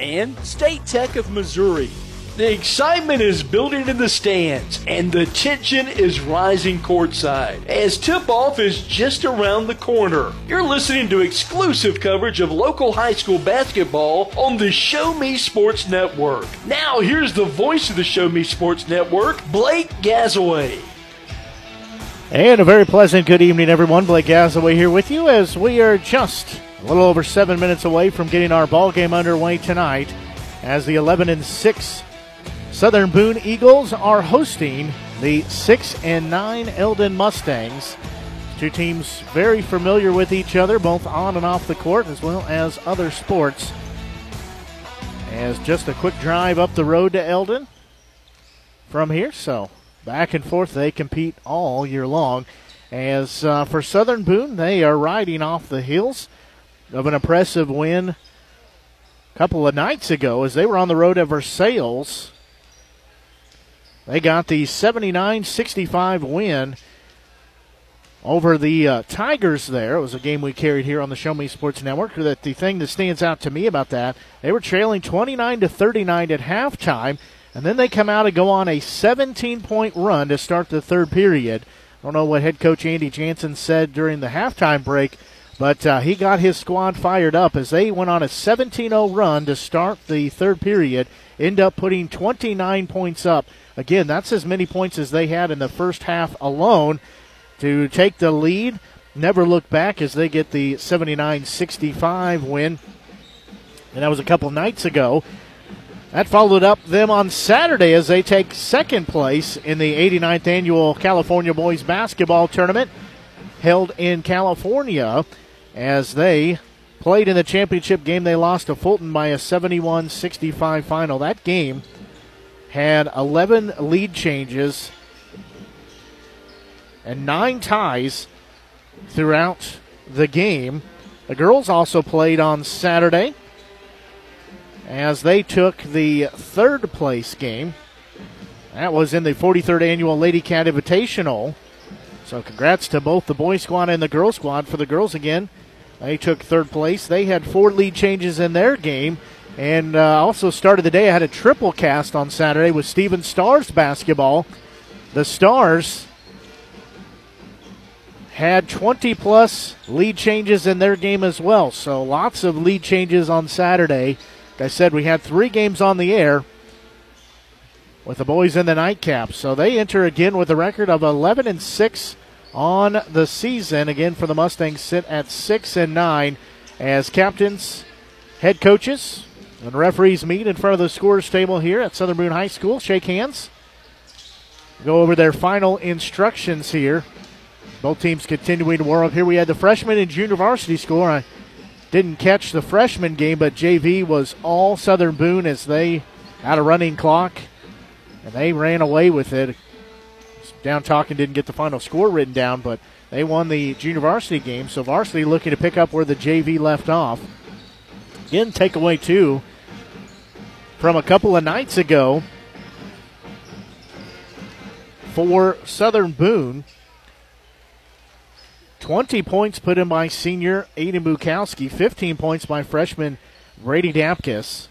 and State Tech of Missouri. The excitement is building in the stands, and the tension is rising courtside as tip off is just around the corner. You're listening to exclusive coverage of local high school basketball on the Show Me Sports Network. Now, here's the voice of the Show Me Sports Network, Blake Gazaway. And a very pleasant good evening, everyone. Blake Gazaway here with you as we are just a little over seven minutes away from getting our ball game underway tonight as the 11 and 6 Southern Boone Eagles are hosting the 6 and 9 Eldon Mustangs. Two teams very familiar with each other, both on and off the court, as well as other sports. As just a quick drive up the road to Eldon from here, so back and forth they compete all year long. As uh, for Southern Boone, they are riding off the heels of an impressive win a couple of nights ago as they were on the road at Versailles. They got the 79 65 win over the uh, Tigers there. It was a game we carried here on the Show Me Sports Network. That the thing that stands out to me about that, they were trailing 29 to 39 at halftime, and then they come out and go on a 17 point run to start the third period. I don't know what head coach Andy Jansen said during the halftime break, but uh, he got his squad fired up as they went on a 17 0 run to start the third period, end up putting 29 points up. Again, that's as many points as they had in the first half alone to take the lead. Never look back as they get the 79 65 win. And that was a couple nights ago. That followed up them on Saturday as they take second place in the 89th annual California Boys Basketball Tournament held in California as they played in the championship game. They lost to Fulton by a 71 65 final. That game had 11 lead changes and nine ties throughout the game. The girls also played on Saturday as they took the third place game. That was in the 43rd annual Lady Cat Invitational. So congrats to both the boys squad and the girls squad. For the girls again, they took third place. They had four lead changes in their game. And uh, also started the day, I had a triple cast on Saturday with Stephen Stars basketball. The Stars had 20 plus lead changes in their game as well. So lots of lead changes on Saturday. Like I said, we had three games on the air with the boys in the nightcap. So they enter again with a record of 11 and 6 on the season. Again, for the Mustangs, sit at 6 and 9 as captains, head coaches, and referees meet in front of the scores table here at Southern Boone High School. Shake hands. Go over their final instructions here. Both teams continuing to warm up. Here we had the freshman and junior varsity score. I didn't catch the freshman game, but JV was all Southern Boone as they had a running clock. and they ran away with it. Down talking didn't get the final score written down, but they won the junior varsity game. So varsity looking to pick up where the JV left off. Again, takeaway two from a couple of nights ago for Southern Boone. 20 points put in by senior Aiden Bukowski, 15 points by freshman Brady Dapkus.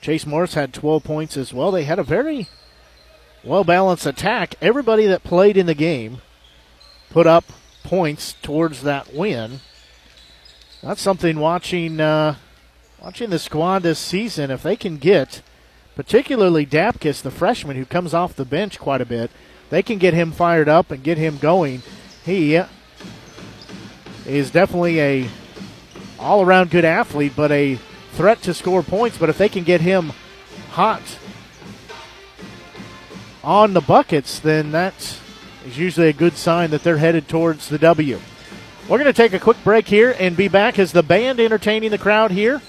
Chase Morris had 12 points as well. They had a very well balanced attack. Everybody that played in the game put up points towards that win. That's something watching uh, watching the squad this season. If they can get, particularly Dapkus, the freshman who comes off the bench quite a bit, they can get him fired up and get him going. He is definitely a all-around good athlete, but a threat to score points. But if they can get him hot on the buckets, then that is usually a good sign that they're headed towards the W. We're going to take a quick break here and be back as the band entertaining the crowd here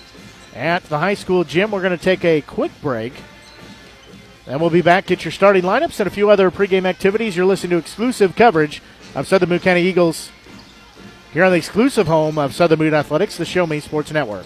at the high school gym. We're going to take a quick break. And we'll be back. Get your starting lineups and a few other pregame activities. You're listening to exclusive coverage of Southern Boone County Eagles here on the exclusive home of Southern Boone Athletics, the Show Me Sports Network.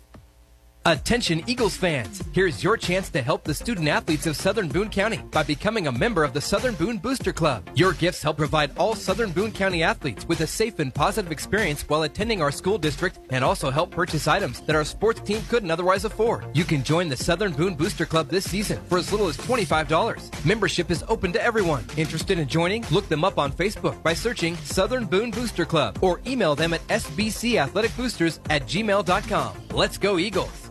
Attention Eagles fans! Here's your chance to help the student athletes of Southern Boone County by becoming a member of the Southern Boone Booster Club. Your gifts help provide all Southern Boone County athletes with a safe and positive experience while attending our school district and also help purchase items that our sports team couldn't otherwise afford. You can join the Southern Boone Booster Club this season for as little as $25. Membership is open to everyone. Interested in joining? Look them up on Facebook by searching Southern Boone Booster Club or email them at sbcathleticboosters at gmail.com. Let's go Eagles!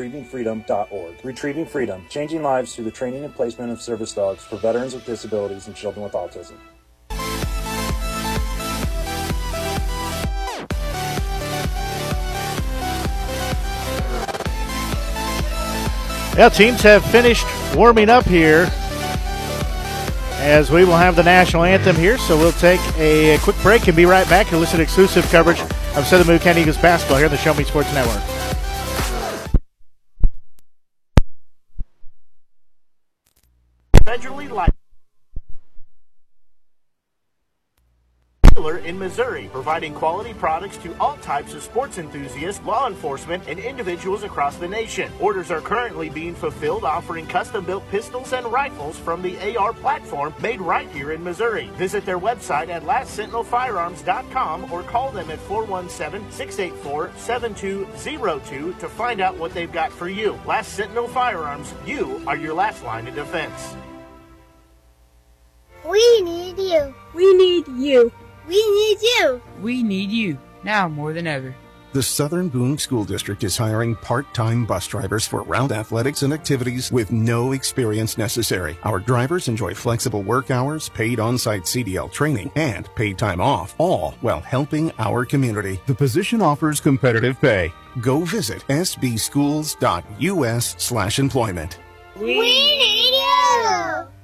retrievingfreedom.org. Retrieving Freedom, changing lives through the training and placement of service dogs for veterans with disabilities and children with autism. Yeah, teams have finished warming up here as we will have the national anthem here. So we'll take a, quick break and be right back. You'll listen to exclusive coverage of Southern Boone County Eagles basketball here on the Show Me Sports Network. In Missouri, providing quality products to all types of sports enthusiasts, law enforcement, and individuals across the nation. Orders are currently being fulfilled, offering custom built pistols and rifles from the AR platform made right here in Missouri. Visit their website at lastsentinelfirearms.com or call them at 417 684 7202 to find out what they've got for you. Last Sentinel Firearms, you are your last line of defense. We need you. We need you. We need you. We need you now more than ever. The Southern Boone School District is hiring part-time bus drivers for route athletics and activities with no experience necessary. Our drivers enjoy flexible work hours, paid on-site CDL training, and paid time off, all while helping our community. The position offers competitive pay. Go visit sbschools.us slash employment. We need you!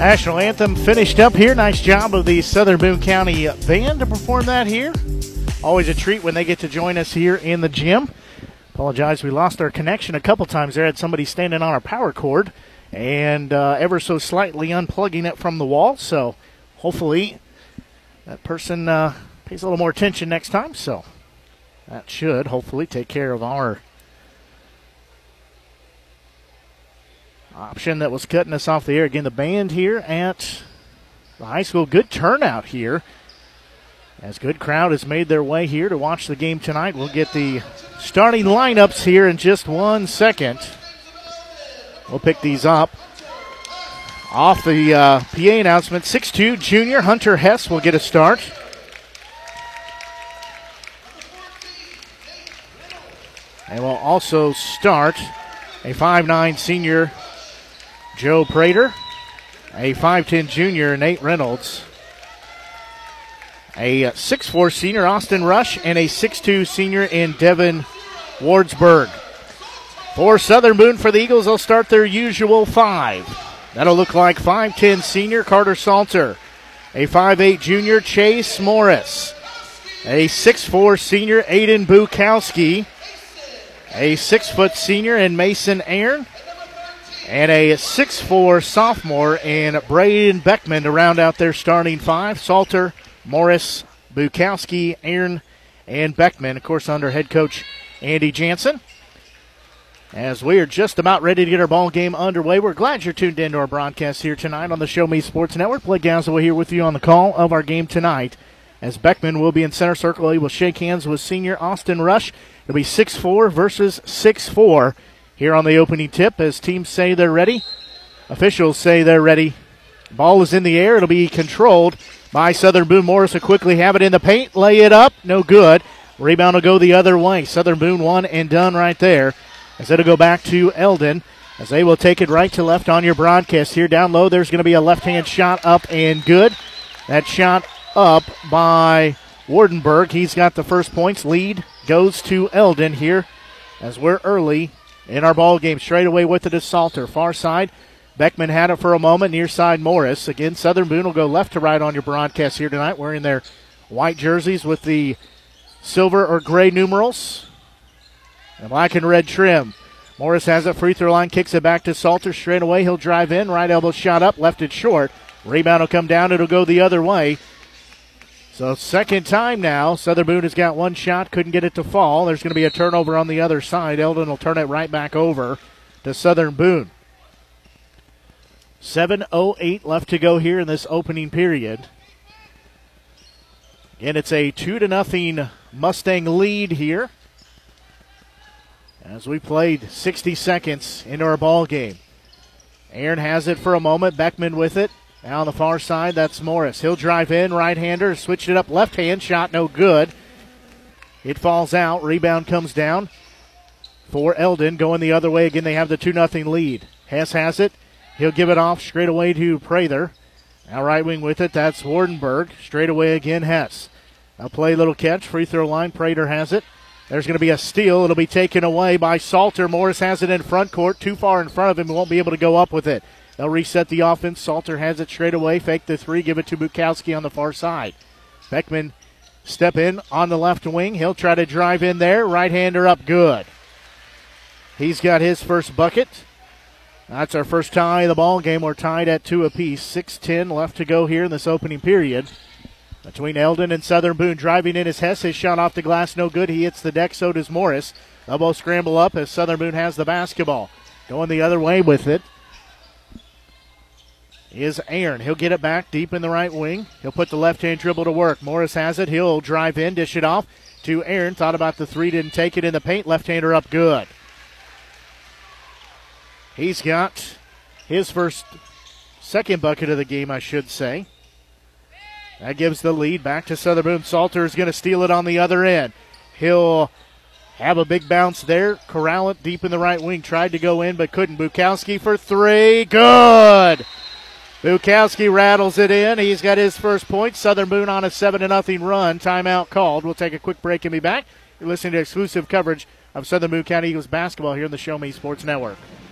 National anthem finished up here. Nice job of the Southern Boone County band to perform that here. Always a treat when they get to join us here in the gym. Apologize, we lost our connection a couple times there. Had somebody standing on our power cord and uh, ever so slightly unplugging it from the wall. So hopefully that person uh, pays a little more attention next time. So that should hopefully take care of our option that was cutting us off the air. Again, the band here at the high school. Good turnout here. As good crowd has made their way here to watch the game tonight. We'll get the starting lineups here in just one second. We'll pick these up. Off the uh, PA announcement, 6'2 junior Hunter Hess will get a start. And will also start a 5'9 senior Joe Prater, a 5'10 junior Nate Reynolds, a 6'4 senior Austin Rush, and a 6'2 senior in Devin Wardenberg. For Southern Boone for the Eagles, they'll start their usual five. That'll look like 5'10 senior Carter Salter, a 5'8 junior Chase Morris, a 6'4 senior Aiden Bukowski, a 6 foot senior in Mason Aaron, and a 6'4 sophomore and Braden Beckman to round out their starting five. Salter, Morris, Bukowski, Aaron, and Beckman, of course, under head coach Andy Jansen. As we are just about ready to get our ball game underway, we're glad you're tuned in to our broadcast here tonight on the Show Me Sports Network. Blake Gazaway here with you on the call of our game tonight. As Beckman will be in center circle, he will shake hands with senior Austin Rush. It'll be 6'4 versus 6'4 here on the opening tip as teams say they're ready. Officials say they're ready. Ball is in the air. It'll be controlled by Southern Boone. Morris will quickly have it in the paint. Lay it up. No good. Rebound will go the other way. Southern Boone one and done right there. As it'll go back to Eldon. As they will take it right to left on your broadcast here. Down low, there's going to be a left hand shot up and good. That shot up by Wardenberg. He's got the first points. Lead goes to Eldon here as we're early in our ball game. Straight away with it is Salter. Far side. Beckman had it for a moment. Near side Morris. Again, Southern Boone will go left to right on your broadcast here tonight, wearing their white jerseys with the silver or gray numerals and black and red trim. Morris has it. Free throw line. Kicks it back to Salter. Straight away. He'll drive in. Right elbow shot up. Left it short. Rebound will come down. It'll go the other way. So, second time now, Southern Boone has got one shot, couldn't get it to fall. There's going to be a turnover on the other side. Eldon will turn it right back over to Southern Boone. 7.08 left to go here in this opening period. And it's a 2 to nothing Mustang lead here as we played 60 seconds into our ball game. Aaron has it for a moment. Beckman with it. Now on the far side, that's Morris. He'll drive in, right hander, switched it up, left hand shot, no good. It falls out. Rebound comes down for Eldon. Going the other way again, they have the 2 0 lead. Hess has it. He'll give it off straight away to Prater. Now right wing with it, that's Wardenberg. Straight away again, Hess. Now play little catch, free throw line. Prater has it. There's going to be a steal. It'll be taken away by Salter. Morris has it in front court, too far in front of him. He won't be able to go up with it. They'll reset the offense. Salter has it straight away. Fake the three. Give it to Bukowski on the far side. Beckman step in on the left wing. He'll try to drive in there. Right hander up good. He's got his first bucket. That's our first tie of the ball game. We're tied at two apiece. 6-10 left to go here in this opening period. Between Eldon and Southern Boone driving in his Hess. His shot off the glass, no good. He hits the deck, so does Morris. Elbow scramble up as Southern Boone has the basketball. Going the other way with it is Aaron. He'll get it back deep in the right wing. He'll put the left hand dribble to work. Morris has it. He'll drive in, dish it off to Aaron. Thought about the three, didn't take it in the paint. Left hander up good. He's got his first, second bucket of the game, I should say. That gives the lead back to Southern. Salter is going to steal it on the other end. He'll have a big bounce there. Corral it deep in the right wing. Tried to go in, but couldn't. Bukowski for three. Good. Bukowski rattles it in. He's got his first point. Southern Boone on a 7 0 run. Timeout called. We'll take a quick break and be back. You're listening to exclusive coverage of Southern Boone County Eagles basketball here on the Show Me Sports Network.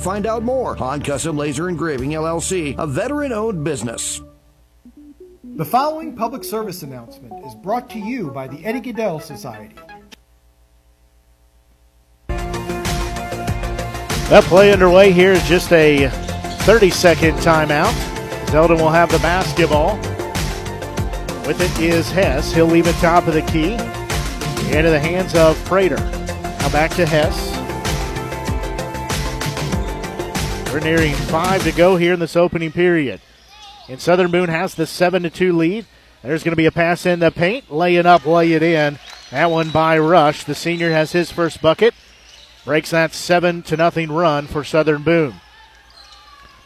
find out more. Han Custom Laser Engraving LLC, a veteran owned business. The following public service announcement is brought to you by the Eddie Gaedel Society. That play underway here is just a 30 second timeout. Zeldin will have the basketball. With it is Hess. He'll leave it top of the key. Into the hands of Prater. Now back to Hess. We're nearing five to go here in this opening period. And Southern Boone has the 7 to 2 lead. There's going to be a pass in the paint. Lay it up, lay it in. That one by Rush. The senior has his first bucket. Breaks that 7 to nothing run for Southern Boone.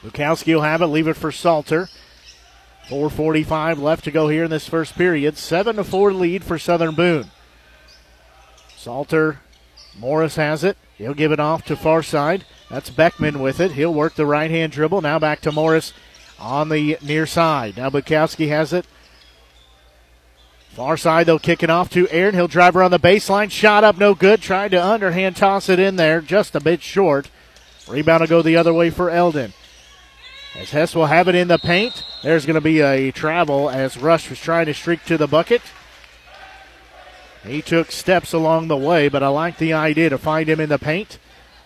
Bukowski will have it, leave it for Salter. 4.45 left to go here in this first period. 7 to 4 lead for Southern Boone. Salter, Morris has it. He'll give it off to far side. That's Beckman with it. He'll work the right hand dribble. Now back to Morris on the near side. Now Bukowski has it. Far side, they'll kick it off to Aaron. He'll drive around the baseline. Shot up, no good. Tried to underhand toss it in there, just a bit short. Rebound will go the other way for Eldon. As Hess will have it in the paint, there's going to be a travel as Rush was trying to streak to the bucket. He took steps along the way, but I like the idea to find him in the paint,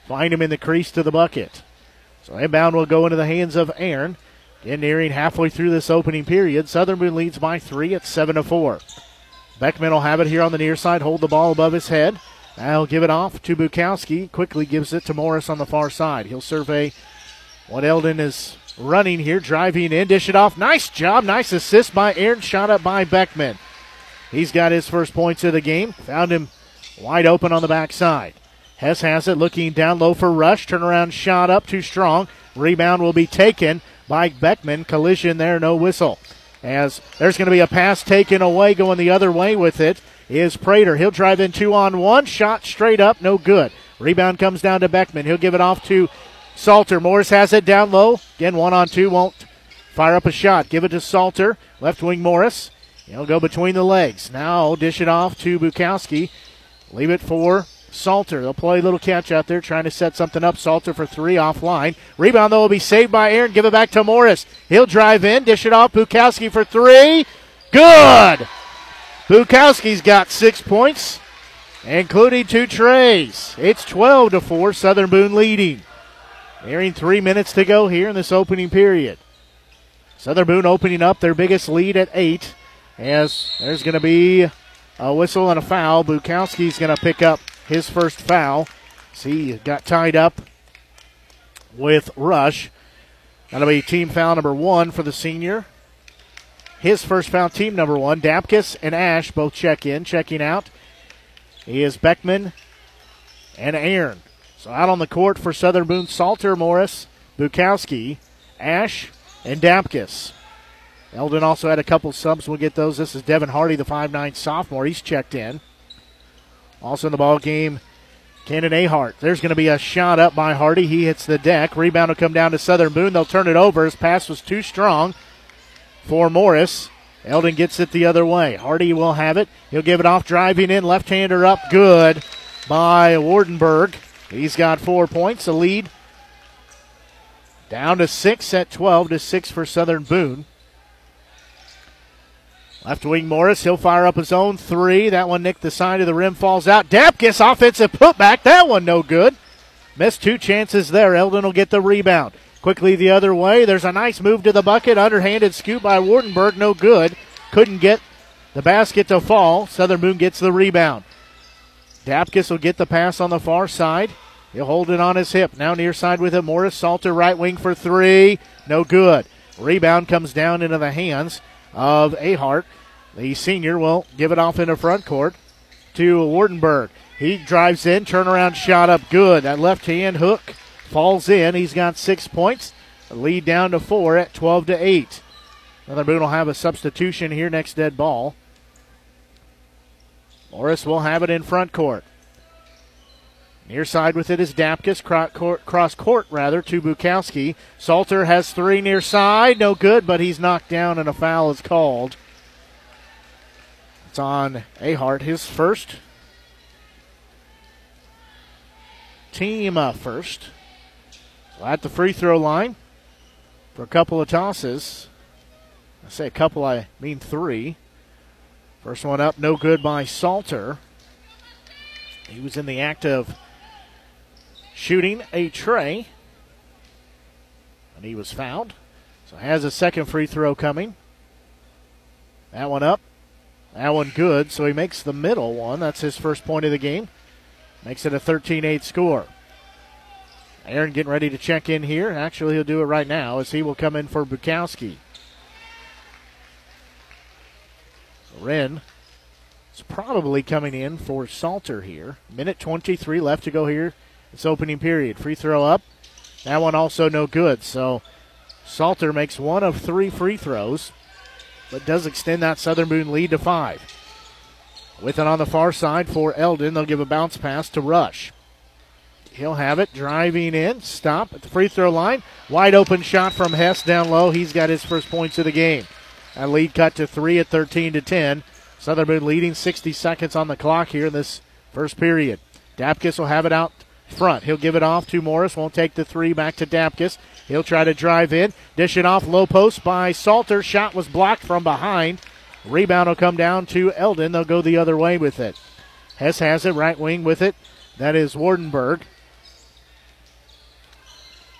find him in the crease to the bucket. So inbound will go into the hands of Aaron. Again, nearing halfway through this opening period, Southern Boone leads by three at seven to four. Beckman will have it here on the near side, hold the ball above his head. Now he'll give it off to Bukowski. Quickly gives it to Morris on the far side. He'll survey what Eldon is running here, driving in, dish it off. Nice job, nice assist by Aaron, shot up by Beckman. He's got his first points of the game. Found him wide open on the backside. Hess has it, looking down low for Rush. Turnaround shot up, too strong. Rebound will be taken by Beckman. Collision there, no whistle. As there's going to be a pass taken away, going the other way with it is Prater. He'll drive in two on one. Shot straight up, no good. Rebound comes down to Beckman. He'll give it off to Salter. Morris has it down low. Again, one on two, won't fire up a shot. Give it to Salter. Left wing Morris. He'll go between the legs. Now dish it off to Bukowski. Leave it for Salter. They'll play a little catch out there, trying to set something up. Salter for three offline. Rebound, though, will be saved by Aaron. Give it back to Morris. He'll drive in, dish it off. Bukowski for three. Good! Bukowski's got six points, including two trays. It's 12 to 4, Southern Boone leading. Nearing three minutes to go here in this opening period. Southern Boone opening up their biggest lead at eight, as there's going to be a whistle and a foul. Bukowski's going to pick up his first foul. See, got tied up with Rush. That'll be team foul number one for the senior. His first foul, team number one. Dapkus and Ash both check in. Checking out is Beckman and Aaron. So out on the court for Southern Boone, Salter, Morris, Bukowski, Ash, and Dapkus. Eldon also had a couple subs. We'll get those. This is Devin Hardy, the 5'9 sophomore. He's checked in. Also in the ball game, Cannon Ahart. There's going to be a shot up by Hardy. He hits the deck. Rebound will come down to Southern Boone. They'll turn it over. His pass was too strong for Morris. Eldon gets it the other way. Hardy will have it. He'll give it off, driving in, left hander up, good by Wardenberg. He's got four points, a lead Down to six at 12 to six for Southern Boone. Left wing Morris, he'll fire up his own three. That one nicked the side of the rim, falls out. Dapkus offensive putback. That one no good. Missed two chances there. Eldon will get the rebound. Quickly the other way. There's a nice move to the bucket. Underhanded scoop by Wardenberg. No good. Couldn't get the basket to fall. Southern Boone gets the rebound. Dapkus will get the pass on the far side. He'll hold it on his hip. Now near side with it. Morris Salter right wing for three. No good. Rebound comes down into the hands of Ahart. The senior will give it off into front court to Wardenberg. He drives in, turnaround shot up good. That left hand hook falls in. He's got six points. lead down to four at 12 to 8. Another Boone will have a substitution here next dead ball. Morris will have it in front court. Near side with it is Dapkus. Cross court, rather, to Bukowski. Salter has three near side. No good, but he's knocked down and a foul is called. It's on Ahart, his first. Team uh, first. So at the free throw line for a couple of tosses. I say a couple, I mean three. First one up, no good by Salter. He was in the act of shooting a tray, and he was fouled. So has a second free throw coming. That one up. That one good. So he makes the middle one. That's his first point of the game. Makes it a 13 8 score. Aaron getting ready to check in here. Actually, he'll do it right now as he will come in for Bukowski. Wren is probably coming in for Salter here. Minute 23 left to go here. It's opening period. Free throw up. That one also no good. So Salter makes one of three free throws, but does extend that Southern Boone lead to five. With it on the far side for Eldon, they'll give a bounce pass to Rush. He'll have it driving in. Stop at the free throw line. Wide open shot from Hess down low. He's got his first points of the game. A lead cut to three at 13 to 10. Southern Boone leading 60 seconds on the clock here in this first period. Dapkus will have it out front. He'll give it off to Morris. Won't take the three back to Dapkus. He'll try to drive in. Dish it off low post by Salter. Shot was blocked from behind. Rebound will come down to Eldon. They'll go the other way with it. Hess has it, right wing with it. That is Wardenberg.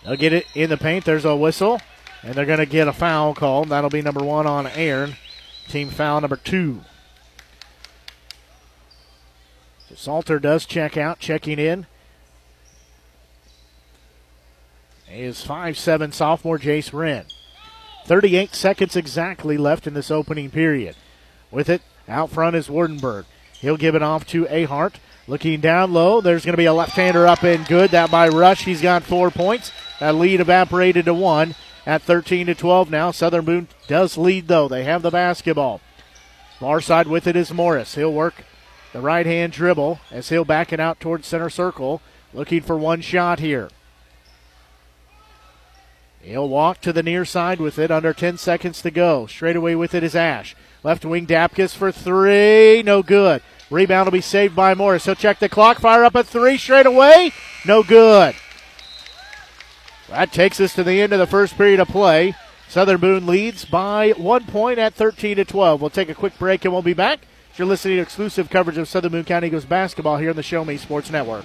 They'll get it in the paint. There's a whistle. And they're going to get a foul called. That'll be number one on Aaron. Team foul number two. Salter does check out, checking in. Is five-seven sophomore Jace Wren. 38 seconds exactly left in this opening period. With it, out front is Wardenberg. He'll give it off to Ahart. Looking down low, there's going to be a left-hander up and good. That by Rush. He's got four points. That lead evaporated to one at 13 to 12 now. Southern Boone does lead though. They have the basketball. Far side with it is Morris. He'll work the right hand dribble as he'll back it out towards center circle. Looking for one shot here. He'll walk to the near side with it under 10 seconds to go. Straight away with it is Ash. Left wing Dapkus for three. No good. Rebound will be saved by Morris. He'll check the clock. Fire up a three straight away. No good. That takes us to the end of the first period of play. Southern Boone leads by one point at 13 to 12. We'll take a quick break and we'll be back. You're listening to exclusive coverage of Southern Boone County Eagles basketball here on the Show Me Sports Network.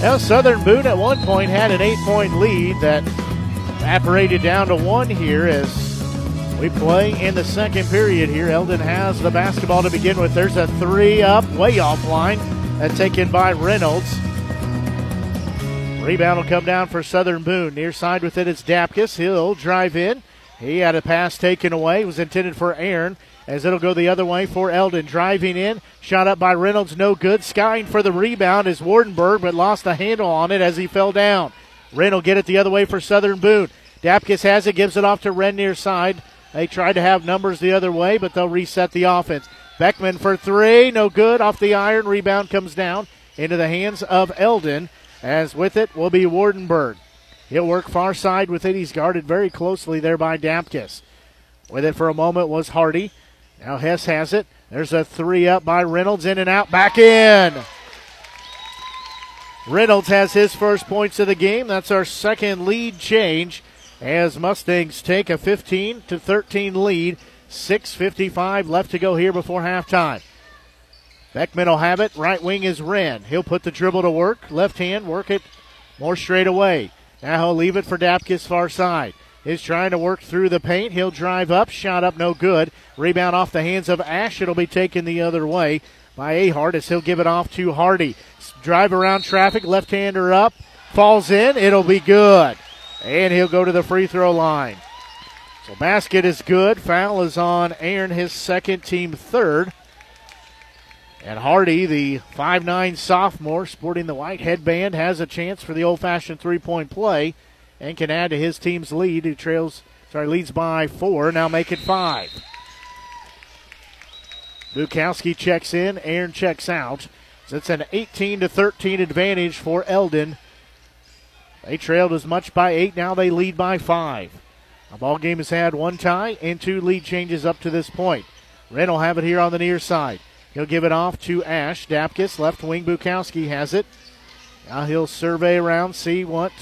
Now, Southern Boone at one point had an eight point lead that evaporated down to one here as we play in the second period here. Eldon has the basketball to begin with. There's a three up, way offline. That taken by Reynolds. Rebound will come down for Southern Boone. Near side with it, it's Dapkus. He'll drive in. He had a pass taken away. It was intended for Aaron as it'll go the other way for Eldon. Driving in, shot up by Reynolds, no good. Skying for the rebound is Wardenberg, but lost the handle on it as he fell down. Reynolds get it the other way for Southern Boone. Dapkus has it, gives it off to Wren near side. They tried to have numbers the other way, but they'll reset the offense. Beckman for three, no good. Off the iron, rebound comes down into the hands of Eldon. As with it will be Wardenberg. He'll work far side with it. He's guarded very closely there by Dapkus. With it for a moment was Hardy. Now Hess has it. There's a three up by Reynolds, in and out, back in. Reynolds has his first points of the game. That's our second lead change as Mustangs take a 15 to 13 lead. 6.55 left to go here before halftime. Beckman will have it. Right wing is Wren. He'll put the dribble to work. Left hand, work it more straight away. Now he'll leave it for Dapkus far side. Is trying to work through the paint. He'll drive up. Shot up, no good. Rebound off the hands of Ash. It'll be taken the other way by Ahart as he'll give it off to Hardy. Drive around traffic. Left hander up. Falls in. It'll be good. And he'll go to the free throw line. So basket is good. Foul is on Aaron, his second, team third. And Hardy, the five-nine sophomore, sporting the white headband, has a chance for the old-fashioned three-point play and can add to his team's lead, who trails, sorry, leads by four. Now make it five. Bukowski checks in, Aaron checks out. So it's an 18 to 13 advantage for Eldon. They trailed as much by eight. Now they lead by five. The ball game has had one tie and two lead changes up to this point. Wren will have it here on the near side. He'll give it off to Ash. Dapkus, left wing. Bukowski has it. Now he'll survey around, see what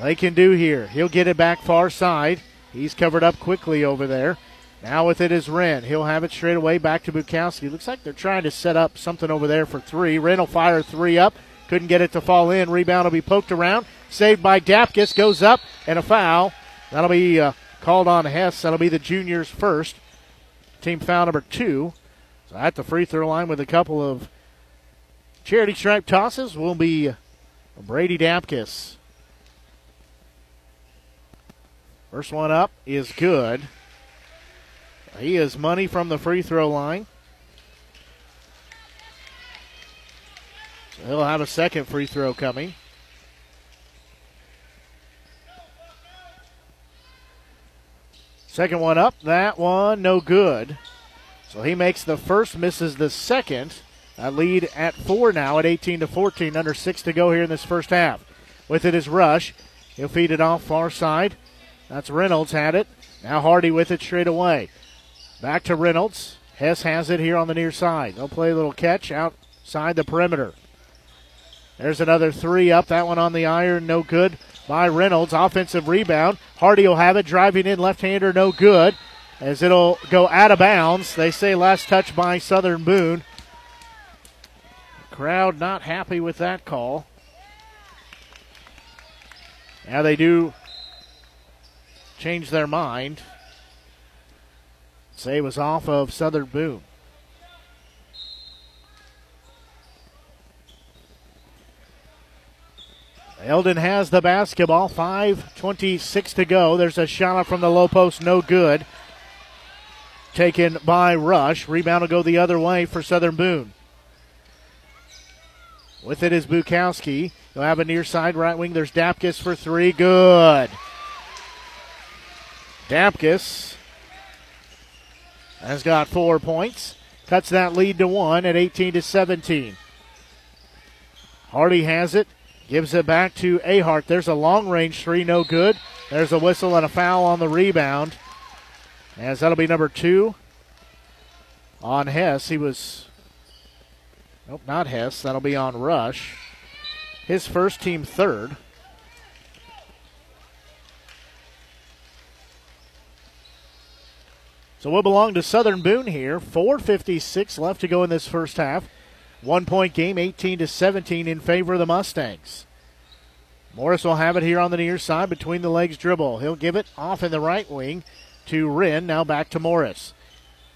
they can do here. He'll get it back far side. He's covered up quickly over there. Now with it is Wren. He'll have it straight away back to Bukowski. Looks like they're trying to set up something over there for three. Wren will fire three up. Couldn't get it to fall in. Rebound will be poked around. Saved by Dapkus. Goes up and a foul. That'll be uh, called on Hess. That'll be the juniors first. Team foul number two. So at the free throw line with a couple of charity stripe tosses will be Brady Dapkus. First one up is good. He is money from the free throw line. So he'll have a second free throw coming. Second one up. That one no good. So he makes the first, misses the second. A lead at four now at 18 to 14. Under six to go here in this first half. With it is Rush. He'll feed it off far side. That's Reynolds had it. Now Hardy with it straight away. Back to Reynolds. Hess has it here on the near side. They'll play a little catch outside the perimeter. There's another three up. That one on the iron, no good by Reynolds. Offensive rebound. Hardy will have it. Driving in left hander, no good. As it'll go out of bounds. They say last touch by Southern Boone. Crowd not happy with that call. Now they do change their mind. Say was off of Southern Boone. Eldon has the basketball. 5.26 to go. There's a shot up from the low post, no good. Taken by Rush. Rebound will go the other way for Southern Boone. With it is Bukowski. He'll have a near side right wing. There's Dapkus for three. Good. Dapkus has got four points. Cuts that lead to one at 18 to 17. Hardy has it. Gives it back to Ahart. There's a long range three, no good. There's a whistle and a foul on the rebound. As that'll be number two on Hess. He was. Nope, not Hess. That'll be on Rush. His first team third. So we'll belong to Southern Boone here. 4.56 left to go in this first half. One point game, 18 to 17 in favor of the Mustangs. Morris will have it here on the near side between the legs dribble. He'll give it off in the right wing to Wren. Now back to Morris.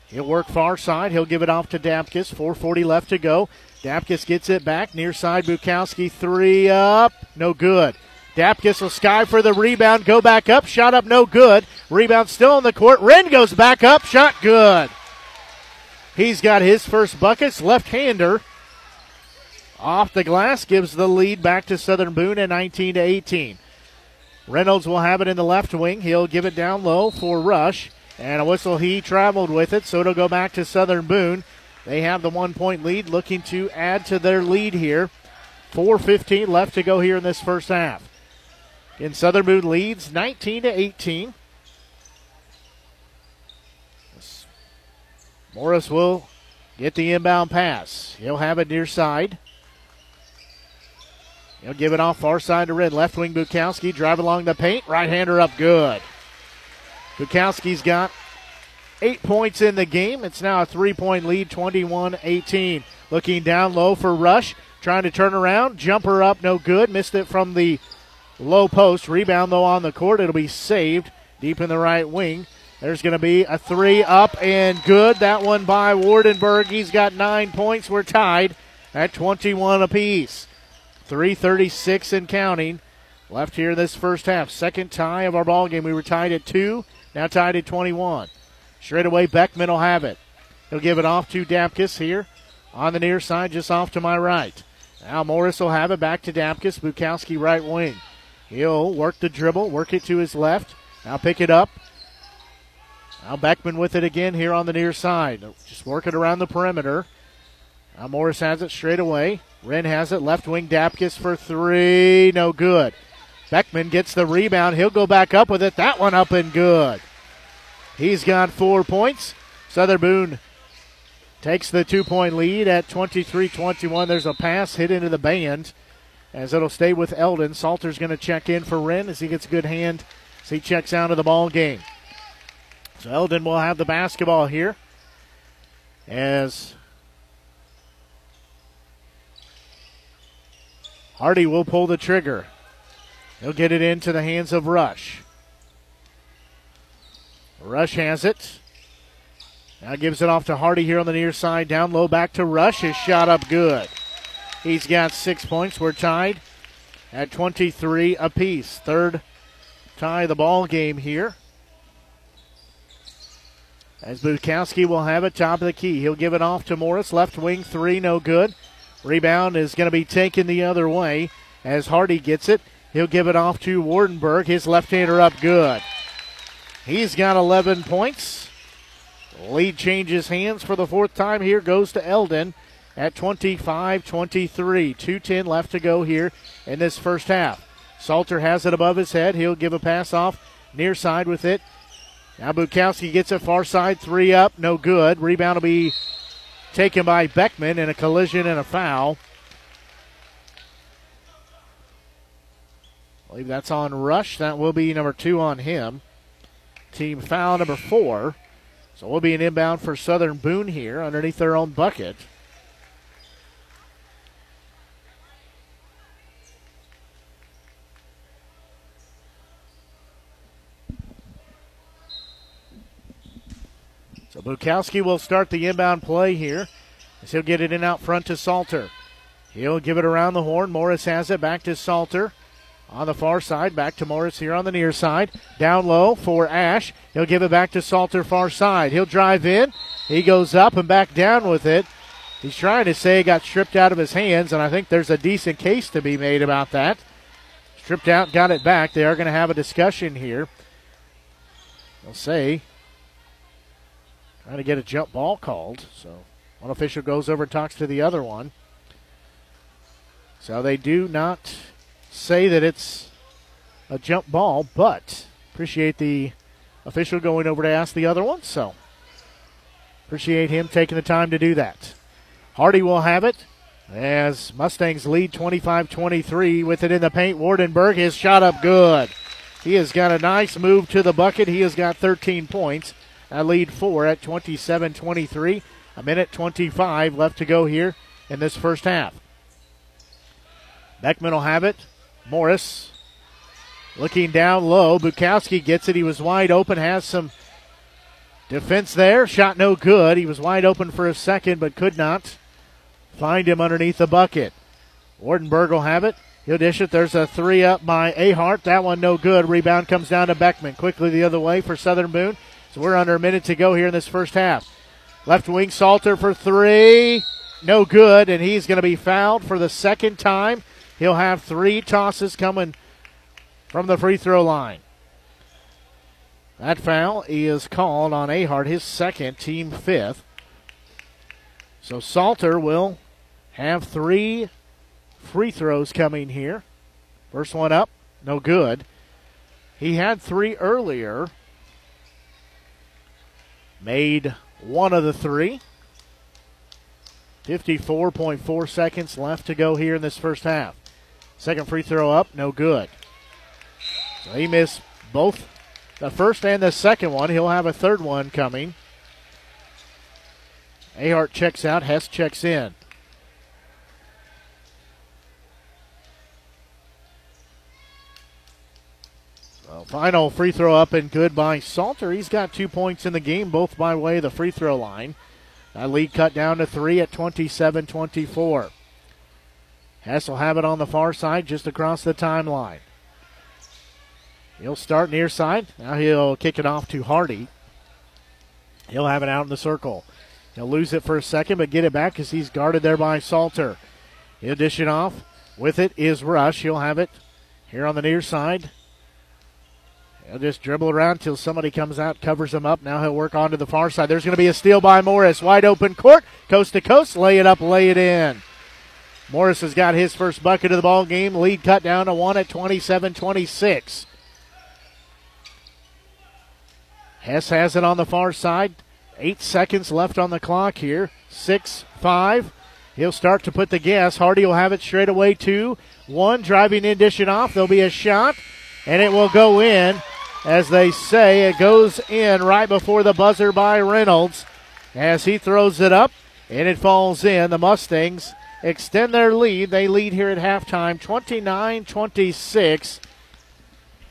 He'll work far side. He'll give it off to Dapkus. 440 left to go. Dapkus gets it back. Near side, Bukowski. Three up. No good. Dapkus will sky for the rebound. Go back up. Shot up. No good. Rebound still on the court. Wren goes back up. Shot good. He's got his first buckets. Left hander. Off the glass gives the lead back to Southern Boone at 19 to 18. Reynolds will have it in the left wing. He'll give it down low for Rush. And a whistle, he traveled with it, so it'll go back to Southern Boone. They have the one point lead, looking to add to their lead here. 4.15 left to go here in this first half. In Southern Boone leads 19 to 18. Morris will get the inbound pass. He'll have it near side. He'll give it off far side to Red. Left wing Bukowski drive along the paint. Right hander up good. Bukowski's got eight points in the game. It's now a three point lead, 21 18. Looking down low for Rush. Trying to turn around. Jumper up, no good. Missed it from the low post. Rebound, though, on the court. It'll be saved deep in the right wing. There's going to be a three up and good. That one by Wardenberg. He's got nine points. We're tied at 21 apiece. 336 and counting left here in this first half. Second tie of our ball game. We were tied at two. Now tied at 21. Straight away, Beckman will have it. He'll give it off to Dapkus here on the near side, just off to my right. Now Morris will have it back to Dapkus. Bukowski right wing. He'll work the dribble, work it to his left. Now pick it up. Now Beckman with it again here on the near side. Just work it around the perimeter. Now Morris has it straight away. Wren has it. Left wing Dapkus for three. No good. Beckman gets the rebound. He'll go back up with it. That one up and good. He's got four points. Southern Boone takes the two point lead at 23 21. There's a pass hit into the band as it'll stay with Eldon. Salter's going to check in for Wren as he gets a good hand as he checks out of the ball game. So Eldon will have the basketball here as Hardy will pull the trigger. He'll get it into the hands of Rush. Rush has it. Now gives it off to Hardy here on the near side. Down low back to Rush. His shot up good. He's got six points. We're tied at 23 apiece. Third tie the ball game here. As Bukowski will have it top of the key. He'll give it off to Morris. Left wing three, no good. Rebound is going to be taken the other way as Hardy gets it. He'll give it off to Wardenberg. His left hander up good. He's got 11 points. Lead changes hands for the fourth time here. Goes to Eldon at 25 23. 2.10 left to go here in this first half. Salter has it above his head. He'll give a pass off near side with it. Now Bukowski gets it far side. Three up. No good. Rebound will be taken by Beckman in a collision and a foul. I believe that's on Rush. That will be number two on him. Team foul number four. So we'll be an inbound for Southern Boone here underneath their own bucket. Bukowski will start the inbound play here as he'll get it in out front to Salter. He'll give it around the horn. Morris has it back to Salter on the far side. Back to Morris here on the near side. Down low for Ash. He'll give it back to Salter far side. He'll drive in. He goes up and back down with it. He's trying to say it got stripped out of his hands, and I think there's a decent case to be made about that. Stripped out, got it back. They are going to have a discussion here. They'll say trying to get a jump ball called. So one official goes over and talks to the other one. So they do not say that it's a jump ball, but appreciate the official going over to ask the other one. So appreciate him taking the time to do that. Hardy will have it as Mustangs lead 25 23 with it in the paint. Wardenberg, his shot up good. He has got a nice move to the bucket. He has got 13 points. I lead four at 27 23. A minute 25 left to go here in this first half. Beckman will have it. Morris looking down low. Bukowski gets it. He was wide open, has some defense there. Shot no good. He was wide open for a second, but could not find him underneath the bucket. Wardenberg will have it. He'll dish it. There's a three up by Ahart. That one no good. Rebound comes down to Beckman. Quickly the other way for Southern Boone. So we're under a minute to go here in this first half. Left wing Salter for three. No good, and he's going to be fouled for the second time. He'll have three tosses coming from the free throw line. That foul is called on Ahart, his second, team fifth. So Salter will have three free throws coming here. First one up, no good. He had three earlier. Made one of the three. 54.4 seconds left to go here in this first half. Second free throw up, no good. So he missed both the first and the second one. He'll have a third one coming. Ahart checks out, Hess checks in. So final free throw up and good by Salter. He's got two points in the game, both by way of the free throw line. That lead cut down to three at 27 24. Hess will have it on the far side just across the timeline. He'll start near side. Now he'll kick it off to Hardy. He'll have it out in the circle. He'll lose it for a second, but get it back because he's guarded there by Salter. He'll dish it off. With it is Rush. He'll have it here on the near side. He'll just dribble around till somebody comes out, covers him up. Now he'll work onto the far side. There's going to be a steal by Morris. Wide open court, coast to coast. Lay it up, lay it in. Morris has got his first bucket of the ball game. Lead cut down to one at 27 26. Hess has it on the far side. Eight seconds left on the clock here. Six, five. He'll start to put the gas. Hardy will have it straight away. Two, one. Driving in, dishing off. There'll be a shot, and it will go in. As they say, it goes in right before the buzzer by Reynolds as he throws it up, and it falls in. The Mustangs extend their lead. They lead here at halftime 29 26.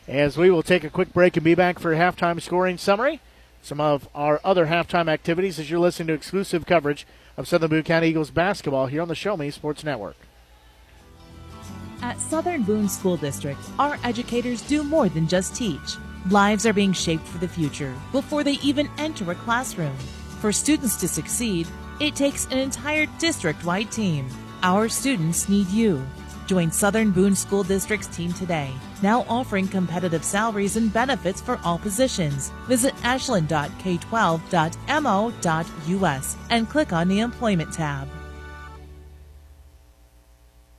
As we will take a quick break and be back for halftime scoring summary. Some of our other halftime activities as you're listening to exclusive coverage of Southern Boone County Eagles basketball here on the Show Me Sports Network. At Southern Boone School District, our educators do more than just teach. Lives are being shaped for the future before they even enter a classroom. For students to succeed, it takes an entire district wide team. Our students need you. Join Southern Boone School District's team today, now offering competitive salaries and benefits for all positions. Visit ashland.k12.mo.us and click on the Employment tab.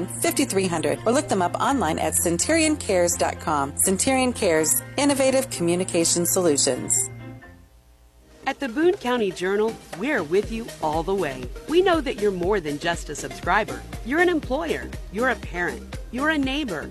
5300 or look them up online at centurioncares.com. Centurion Cares, innovative communication solutions. At the Boone County Journal, we're with you all the way. We know that you're more than just a subscriber. You're an employer, you're a parent, you're a neighbor.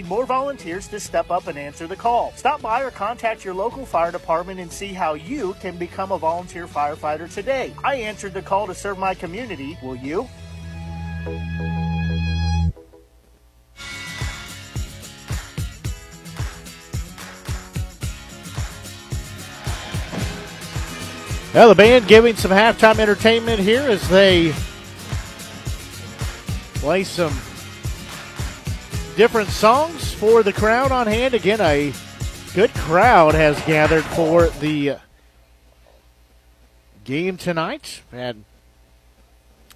need more volunteers to step up and answer the call. Stop by or contact your local fire department and see how you can become a volunteer firefighter today. I answered the call to serve my community. Will you? Well, the band giving some halftime entertainment here as they play some different songs for the crowd on hand. Again, a good crowd has gathered for the game tonight. Had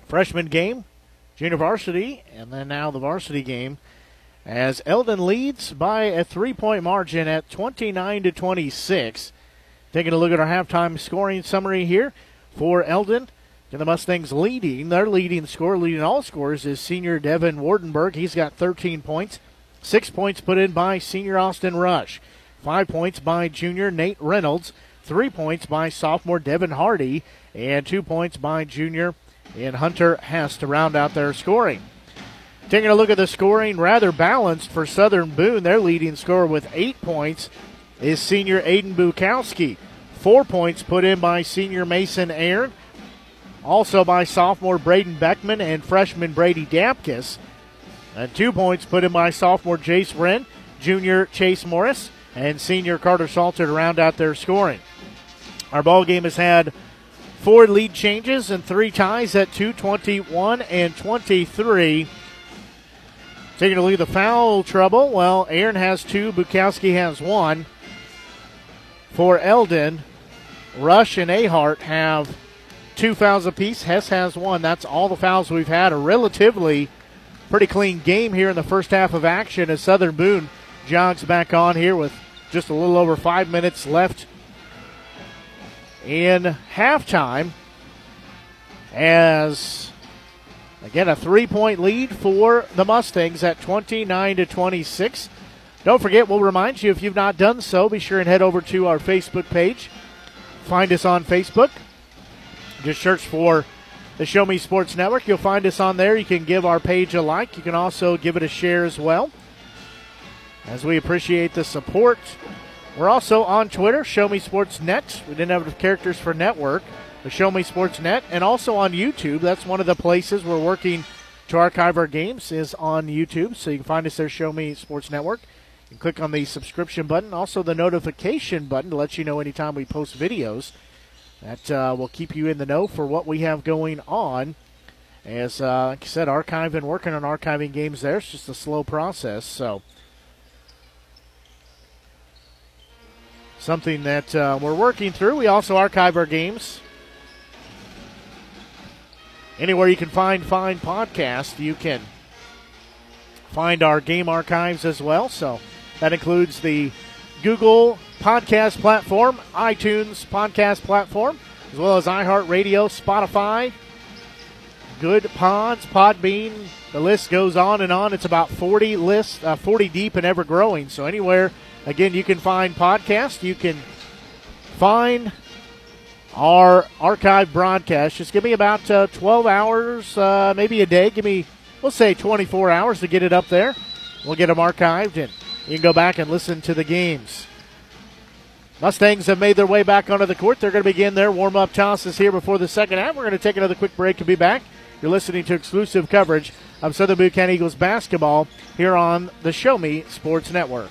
freshman game, junior varsity, and then now the varsity game. As Eldon leads by a three-point margin at 29 to 26. Taking a look at our halftime scoring summary here for Eldon. And the Mustangs leading, their leading scorer, leading all scores, is senior Devin Wardenberg. He's got 13 points. Six points put in by senior Austin Rush. Five points by junior Nate Reynolds. Three points by sophomore Devin Hardy. And two points by junior and Hunter Hess to round out their scoring. Taking a look at the scoring, rather balanced for Southern Boone. Their leading scorer with eight points is senior Aiden Bukowski. Four points put in by senior Mason Aaron also by sophomore Braden Beckman and freshman Brady Dapkus. And two points put in by sophomore Jace Wren, junior Chase Morris, and senior Carter Salter to round out their scoring. Our ball game has had four lead changes and three ties at 221 and 23. Taking a at the foul trouble. Well, Aaron has two, Bukowski has one. For Eldon, Rush and Ahart have two fouls apiece. Hess has one. That's all the fouls we've had. A relatively pretty clean game here in the first half of action as Southern Boone jogs back on here with just a little over five minutes left in halftime. As again a three-point lead for the Mustangs at 29 to 26. Don't forget, we'll remind you if you've not done so, be sure and head over to our Facebook page. Find us on Facebook. Just search for the Show Me Sports Network. You'll find us on there. You can give our page a like. You can also give it a share as well. As we appreciate the support. We're also on Twitter, Show Me Sports Net. We didn't have characters for network, but Show Me Sports Net, and also on YouTube. That's one of the places we're working to archive our games is on YouTube. So you can find us there, Show Me Sports Network. Can click on the subscription button, also the notification button to let you know anytime we post videos. That uh, will keep you in the know for what we have going on. As uh, like I said, archive been working on archiving games there. It's just a slow process. So something that uh, we're working through. We also archive our games anywhere you can find fine podcast. You can find our game archives as well. So that includes the Google podcast platform, iTunes podcast platform, as well as iHeartRadio, Spotify, Good Pods, Podbean. The list goes on and on. It's about 40 lists, uh, 40 deep and ever growing. So anywhere, again, you can find podcasts. You can find our archive broadcast. Just give me about uh, 12 hours, uh, maybe a day. Give me, we'll say 24 hours to get it up there. We'll get them archived and you can go back and listen to the games. Mustangs have made their way back onto the court. They're going to begin their warm up tosses here before the second half. We're going to take another quick break and be back. You're listening to exclusive coverage of Southern County Eagles basketball here on the Show Me Sports Network.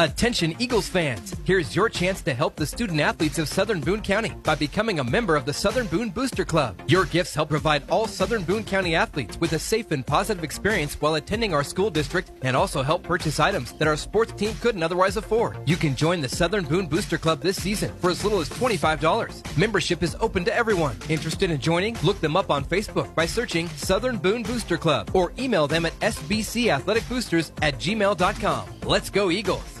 Attention Eagles fans! Here's your chance to help the student athletes of Southern Boone County by becoming a member of the Southern Boone Booster Club. Your gifts help provide all Southern Boone County athletes with a safe and positive experience while attending our school district and also help purchase items that our sports team couldn't otherwise afford. You can join the Southern Boone Booster Club this season for as little as $25. Membership is open to everyone. Interested in joining? Look them up on Facebook by searching Southern Boone Booster Club or email them at sbcathleticboosters at gmail.com. Let's go Eagles!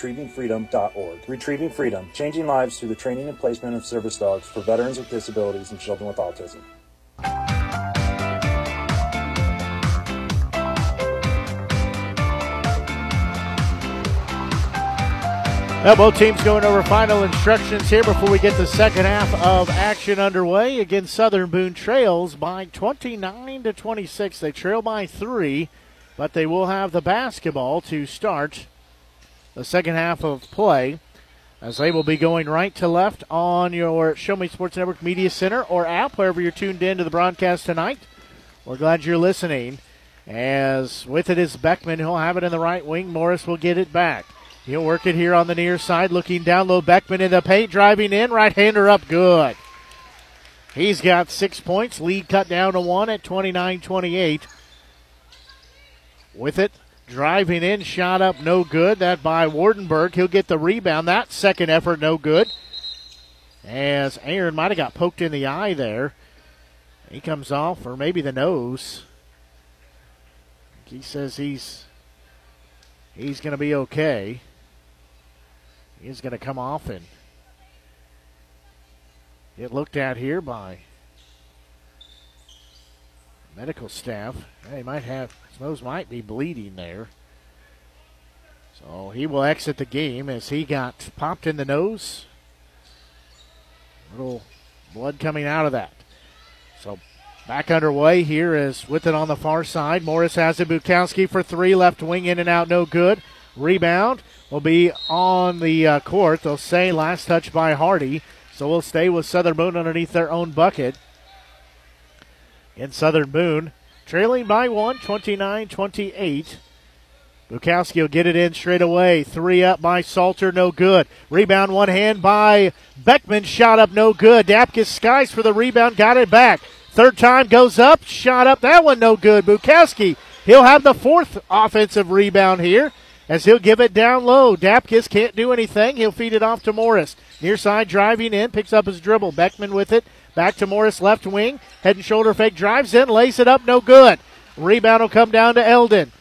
retrievingfreedom.org. Retrieving Freedom, changing lives through the training and placement of service dogs for veterans with disabilities and children with autism. Now, both teams going over final instructions here before we get the second half of action underway. Again, Southern Boone trails by 29 to 26. They trail by three, but they will have the basketball to start the second half of play as they will be going right to left on your Show Me Sports Network Media Center or app, wherever you're tuned in to the broadcast tonight. We're glad you're listening. As with it is Beckman, he'll have it in the right wing. Morris will get it back. He'll work it here on the near side, looking down low. Beckman in the paint, driving in, right hander up good. He's got six points. Lead cut down to one at 29 28. With it, driving in, shot up, no good. That by Wardenberg. He'll get the rebound. That second effort, no good. As Aaron might have got poked in the eye there. He comes off, or maybe the nose. He says he's he's going to be okay. He's going to come off and get looked at here by medical staff. He might have nose might be bleeding there. So he will exit the game as he got popped in the nose. Little blood coming out of that. So back underway here is with it on the far side. Morris has it. Bukowski for three. Left wing in and out. No good. Rebound will be on the uh, court. They'll say last touch by Hardy. So we'll stay with Southern Boone underneath their own bucket. In Southern Boone, trailing by one, 29 28. Bukowski will get it in straight away. Three up by Salter, no good. Rebound one hand by Beckman, shot up, no good. Dapkus skies for the rebound, got it back. Third time goes up, shot up, that one no good. Bukowski, he'll have the fourth offensive rebound here as he'll give it down low. Dapkus can't do anything. He'll feed it off to Morris. Near side driving in, picks up his dribble. Beckman with it. Back to Morris, left wing. Head and shoulder fake, drives in, lays it up, no good. Rebound will come down to Eldon.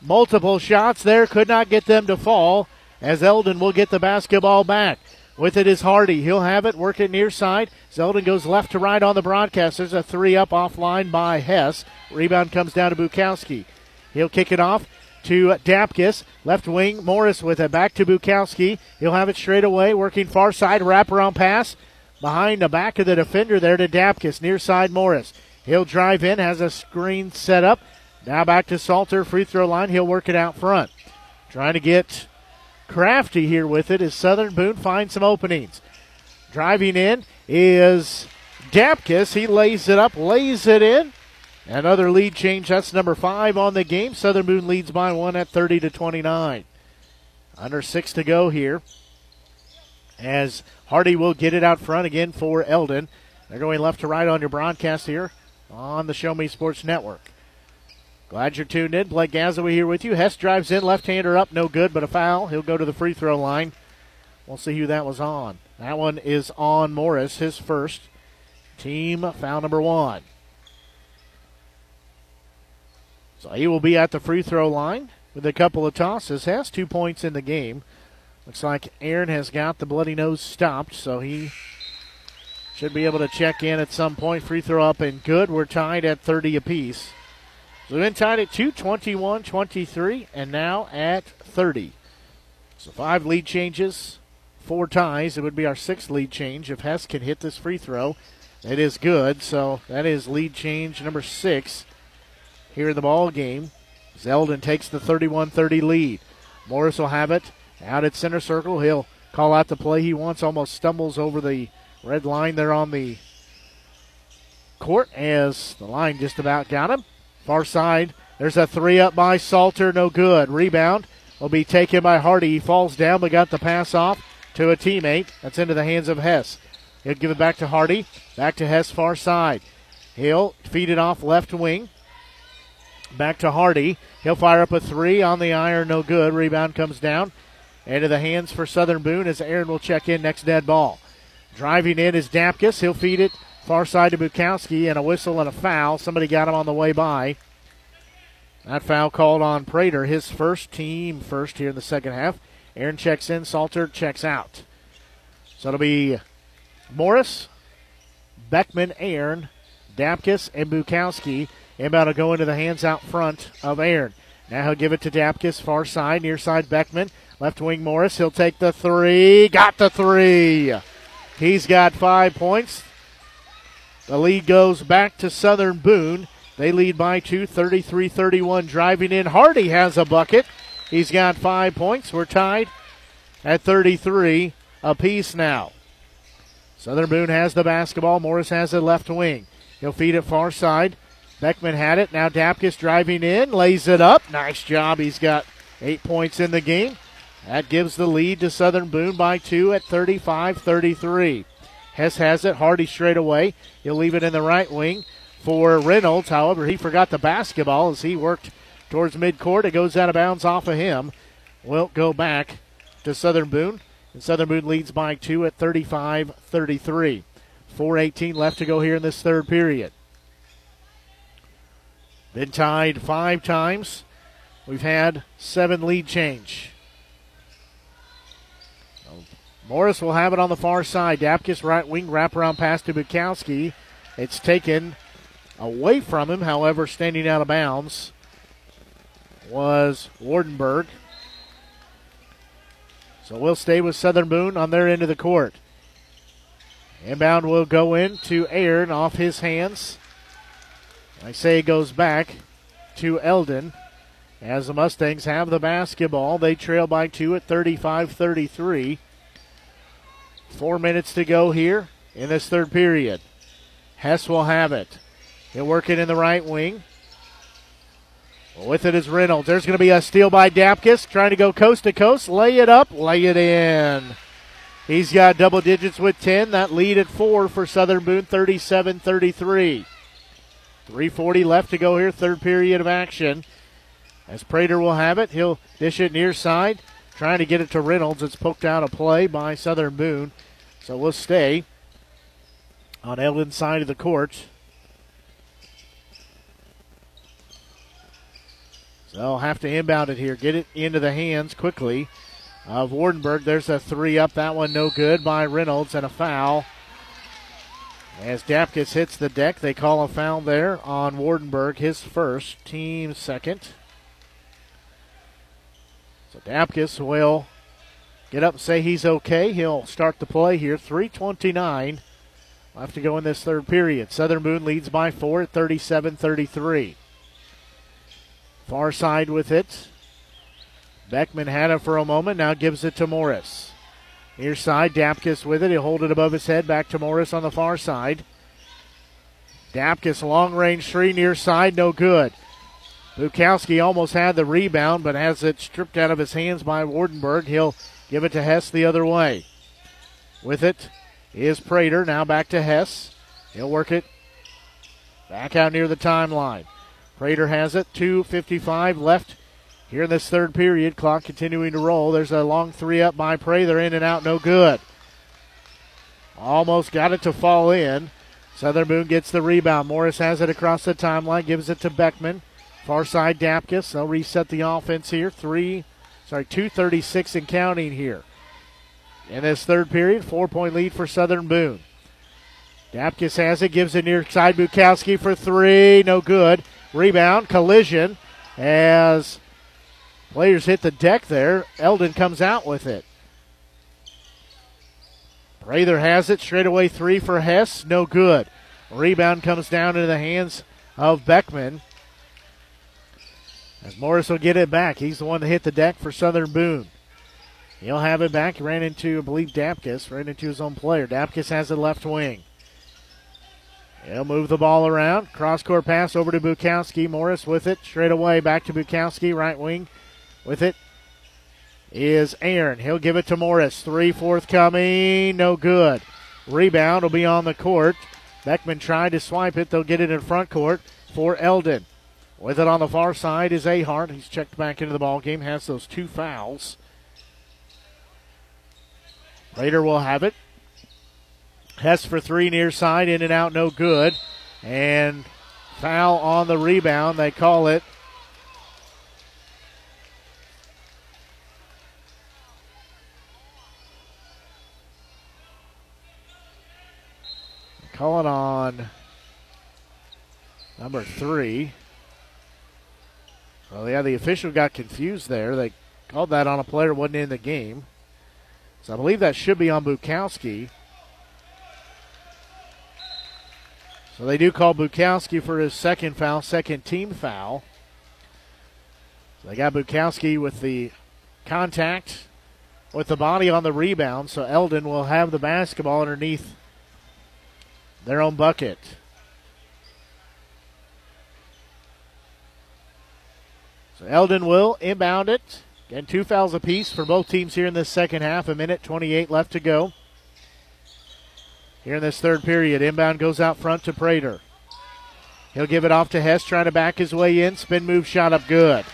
Multiple shots there, could not get them to fall as Eldon will get the basketball back. With it is Hardy. He'll have it, work it near side. Eldon goes left to right on the broadcast. There's a three up offline by Hess. Rebound comes down to Bukowski. He'll kick it off to Dapkus. Left wing, Morris with it. Back to Bukowski. He'll have it straight away, working far side, wraparound pass. Behind the back of the defender there to Dapkus. Near side, Morris. He'll drive in, has a screen set up. Now back to Salter, free throw line. He'll work it out front. Trying to get crafty here with it as Southern Boone finds some openings. Driving in is Dapkus. He lays it up, lays it in. Another lead change. That's number five on the game. Southern Boone leads by one at 30 to 29. Under six to go here. As Hardy will get it out front again for Eldon. They're going left to right on your broadcast here on the Show Me Sports Network. Glad you're tuned in. Blake Gazaway here with you. Hess drives in, left-hander up, no good, but a foul. He'll go to the free throw line. We'll see who that was on. That one is on Morris, his first. Team foul number one. So he will be at the free throw line with a couple of tosses. Has two points in the game. Looks like Aaron has got the bloody nose stopped, so he should be able to check in at some point. Free throw up and good. We're tied at 30 apiece. So we've been tied at 2, 21, 23, and now at 30. So five lead changes, four ties. It would be our sixth lead change if Hess can hit this free throw. It is good. So that is lead change number six here in the ball game. Eldon takes the 31-30 lead. Morris will have it out at center circle. He'll call out the play he wants. Almost stumbles over the red line there on the court as the line just about got him. Far side. There's a three up by Salter. No good. Rebound will be taken by Hardy. He falls down but got the pass off to a teammate. That's into the hands of Hess. He'll give it back to Hardy. Back to Hess far side. He'll feed it off left wing. Back to Hardy. He'll fire up a three on the iron. No good. Rebound comes down. Into the hands for Southern Boone as Aaron will check in next dead ball. Driving in is Dapkus. He'll feed it Far side to Bukowski, and a whistle and a foul. Somebody got him on the way by. That foul called on Prater, his first team first here in the second half. Aaron checks in, Salter checks out. So it'll be Morris, Beckman, Aaron, Dapkus, and Bukowski. Inbound to go into the hands out front of Aaron. Now he'll give it to Dapkus, far side, near side Beckman. Left wing Morris. He'll take the three. Got the three. He's got five points. The lead goes back to Southern Boone. They lead by two, 33 31. Driving in, Hardy has a bucket. He's got five points. We're tied at 33 apiece now. Southern Boone has the basketball. Morris has the left wing. He'll feed it far side. Beckman had it. Now Dapkus driving in, lays it up. Nice job. He's got eight points in the game. That gives the lead to Southern Boone by two at 35 33. Hess has it. Hardy straight away. He'll leave it in the right wing for Reynolds. However, he forgot the basketball as he worked towards midcourt. It goes out of bounds off of him. Will go back to Southern Boone. And Southern Boone leads by two at 35 33. 4.18 left to go here in this third period. Been tied five times. We've had seven lead change. Morris will have it on the far side. Dapkus right wing wraparound pass to Bukowski. It's taken away from him, however, standing out of bounds was Wardenberg. So we'll stay with Southern Boone on their end of the court. Inbound will go in to Aaron off his hands. I say it goes back to Eldon. As the Mustangs have the basketball, they trail by two at 35 33. Four minutes to go here in this third period. Hess will have it. He'll work it in the right wing. With it is Reynolds. There's going to be a steal by Dapkus, trying to go coast to coast. Lay it up, lay it in. He's got double digits with 10. That lead at four for Southern Boone, 37 33. 340 left to go here, third period of action. As Prater will have it, he'll dish it near side. Trying to get it to Reynolds. It's poked out of play by Southern Boone. So we'll stay on Eldon's side of the court. So they'll have to inbound it here. Get it into the hands quickly of Wardenberg. There's a three up. That one no good by Reynolds and a foul. As Dapkus hits the deck, they call a foul there on Wardenberg, his first, team second. So Dapkus will get up and say he's okay. He'll start the play here. 329 left to go in this third period. Southern Boone leads by four at 37 33. Far side with it. Beckman had it for a moment, now gives it to Morris. Near side, Dapkus with it. He'll hold it above his head. Back to Morris on the far side. Dapkus long range three near side, no good. Bukowski almost had the rebound, but has it stripped out of his hands by Wardenberg. He'll give it to Hess the other way. With it is Prater. Now back to Hess. He'll work it back out near the timeline. Prater has it. 2.55 left here in this third period. Clock continuing to roll. There's a long three up by Prater. In and out, no good. Almost got it to fall in. Southern Boone gets the rebound. Morris has it across the timeline, gives it to Beckman. Far side Dapkus. They'll reset the offense here. Three, sorry, 236 and counting here. In this third period, four point lead for Southern Boone. Dapkus has it, gives it near side Bukowski for three, no good. Rebound, collision as players hit the deck there. Eldon comes out with it. Prater has it, straight away three for Hess, no good. Rebound comes down into the hands of Beckman. As Morris will get it back. He's the one that hit the deck for Southern Boone. He'll have it back. He ran into, I believe, Dapkus, ran into his own player. Dapkus has the left wing. He'll move the ball around. Cross court pass over to Bukowski. Morris with it. Straight away back to Bukowski. Right wing with it is Aaron. He'll give it to Morris. Three forthcoming. No good. Rebound will be on the court. Beckman tried to swipe it. They'll get it in front court for Eldon. With it on the far side is Ahart. He's checked back into the ball game. Has those two fouls. Later will have it. Hess for three near side, in and out, no good. And foul on the rebound. They call it. Call it on number three. Well, yeah, the official got confused there. They called that on a player who wasn't in the game. So I believe that should be on Bukowski. So they do call Bukowski for his second foul, second team foul. So they got Bukowski with the contact with the body on the rebound. So Eldon will have the basketball underneath their own bucket. So Eldon will inbound it. Again, two fouls apiece for both teams here in this second half. A minute 28 left to go. Here in this third period, inbound goes out front to Prater. He'll give it off to Hess, trying to back his way in. Spin move shot up good.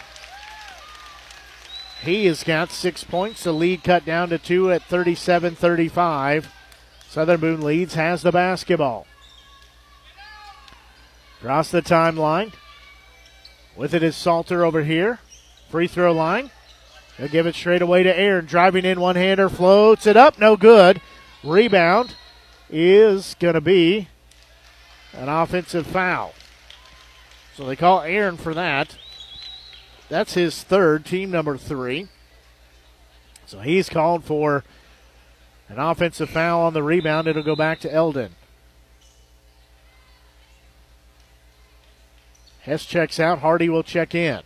He has got six points. The lead cut down to two at 37 35. Southern Boone leads, has the basketball. Across the timeline. With it is Salter over here. Free throw line. He'll give it straight away to Aaron. Driving in one hander, floats it up, no good. Rebound is going to be an offensive foul. So they call Aaron for that. That's his third, team number three. So he's called for an offensive foul on the rebound. It'll go back to Eldon. Hess checks out. Hardy will check in.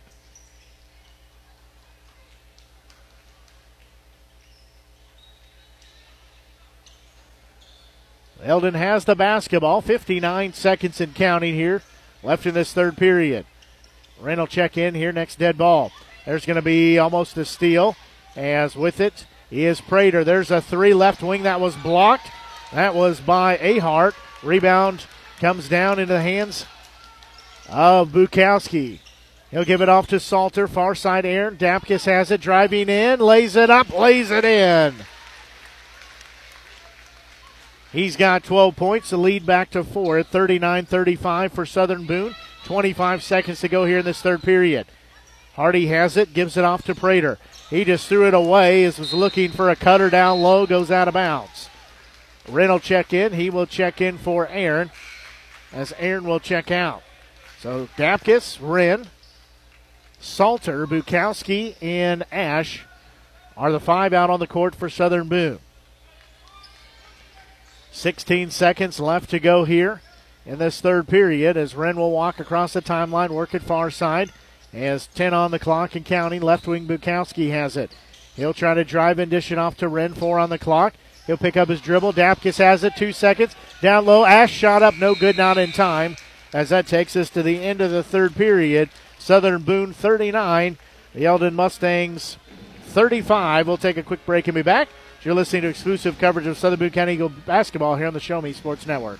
Eldon has the basketball. 59 seconds and counting here left in this third period. Wren will check in here next dead ball. There's going to be almost a steal. As with it is Prater. There's a three left wing that was blocked. That was by Ahart. Rebound comes down into the hands of Bukowski. He'll give it off to Salter. Far side Aaron. Dapkus has it driving in. Lays it up. Lays it in. He's got 12 points, the lead back to four at 39 35 for Southern Boone. 25 seconds to go here in this third period. Hardy has it, gives it off to Prater. He just threw it away as was looking for a cutter down low, goes out of bounds. Wren will check in. He will check in for Aaron as Aaron will check out. So Dapkus, Wren, Salter, Bukowski, and Ash are the five out on the court for Southern Boone. 16 seconds left to go here in this third period as Wren will walk across the timeline, work at far side. As 10 on the clock and counting, left wing Bukowski has it. He'll try to drive and dish it off to Wren, four on the clock. He'll pick up his dribble. Dapkus has it, two seconds. Down low, Ash shot up, no good, not in time. As that takes us to the end of the third period. Southern Boone 39, the Eldon Mustangs 35. We'll take a quick break and be back. You're listening to exclusive coverage of Southern Boone County Eagle basketball here on the Show Me Sports Network.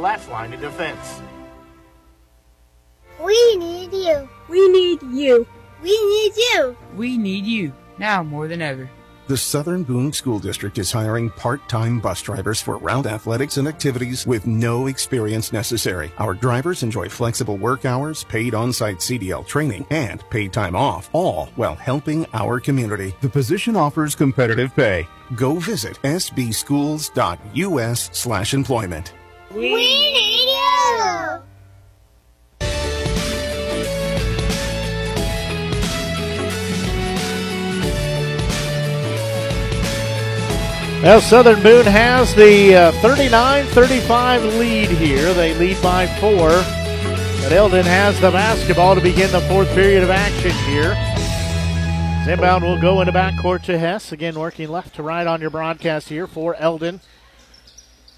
last line of defense. We need you. We need you. We need you. We need you now more than ever. The Southern Boone School District is hiring part-time bus drivers for route athletics and activities with no experience necessary. Our drivers enjoy flexible work hours, paid on-site CDL training, and paid time off, all while helping our community. The position offers competitive pay. Go visit sbschools.us slash employment. We need you. Well, Southern Boone has the 39 uh, 35 lead here. They lead by four. But Eldon has the basketball to begin the fourth period of action here. Inbound will go into backcourt to Hess. Again, working left to right on your broadcast here for Eldon.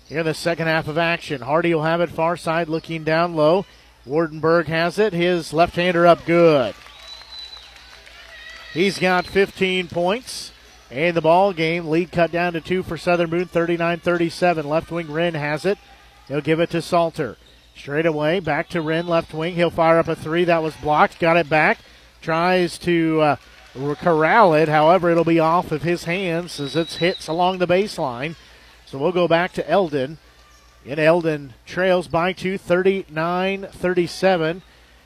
Here in the second half of action. Hardy will have it far side looking down low. Wardenberg has it. His left hander up good. He's got 15 points. And the ball game lead cut down to two for Southern Boone, 39-37. Left wing Wren has it. He'll give it to Salter. Straight away, back to Wren, left wing. He'll fire up a three. That was blocked. Got it back. Tries to uh, corral it. However, it'll be off of his hands as it hits along the baseline. So we'll go back to Eldon. And Eldon trails by two, 39 37,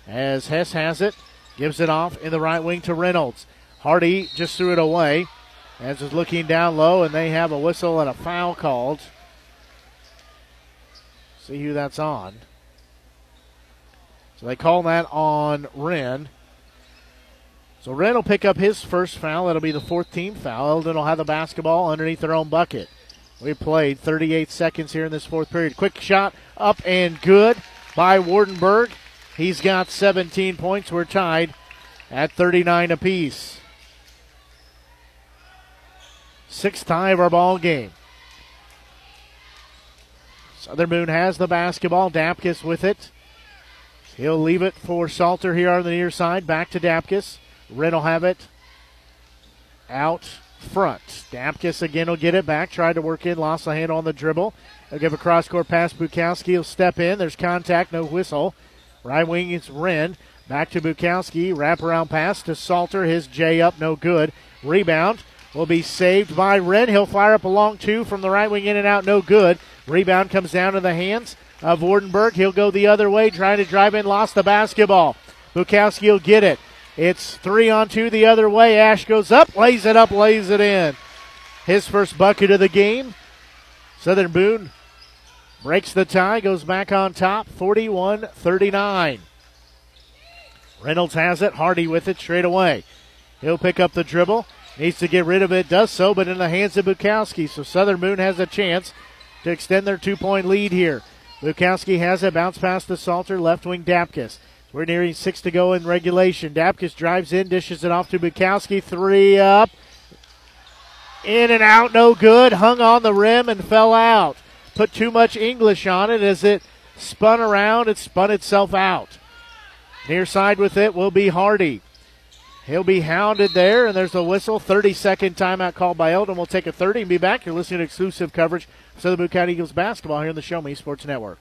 as Hess has it. Gives it off in the right wing to Reynolds. Hardy just threw it away as is looking down low, and they have a whistle and a foul called. See who that's on. So they call that on Wren. So Wren will pick up his first foul. That'll be the fourth team foul. Eldon will have the basketball underneath their own bucket. We played 38 seconds here in this fourth period. Quick shot up and good by Wardenberg. He's got 17 points. We're tied at 39 apiece. Sixth tie of our ball game. Southern Boone has the basketball. Dapkus with it. He'll leave it for Salter here on the near side. Back to Dapkus. Wren will have it out front. Dapkus again will get it back. Tried to work in. Lost the hand on the dribble. He'll give a cross court pass. Bukowski will step in. There's contact. No whistle. Right wing is Wren. Back to Bukowski. Wraparound pass to Salter. His J up. No good. Rebound will be saved by Wren. He'll fire up a long two from the right wing in and out, no good. Rebound comes down to the hands of Wardenberg. He'll go the other way, trying to drive in, lost the basketball. Bukowski will get it. It's three on two the other way. Ash goes up, lays it up, lays it in. His first bucket of the game. Southern Boone breaks the tie, goes back on top, 41 39. Reynolds has it. Hardy with it straight away. He'll pick up the dribble. Needs to get rid of it, does so, but in the hands of Bukowski. So Southern Boone has a chance to extend their two point lead here. Bukowski has it, bounce past the Salter, left wing Dapkus. We're nearing six to go in regulation. Dapkus drives in, dishes it off to Bukowski. Three up. In and out, no good. Hung on the rim and fell out. Put too much English on it as it spun around. It spun itself out. Near side with it will be Hardy. He'll be hounded there, and there's a whistle. 30 second timeout called by Eldon. We'll take a 30 and be back. You're listening to exclusive coverage of Southern Boone County Eagles basketball here on the Show Me Sports Network.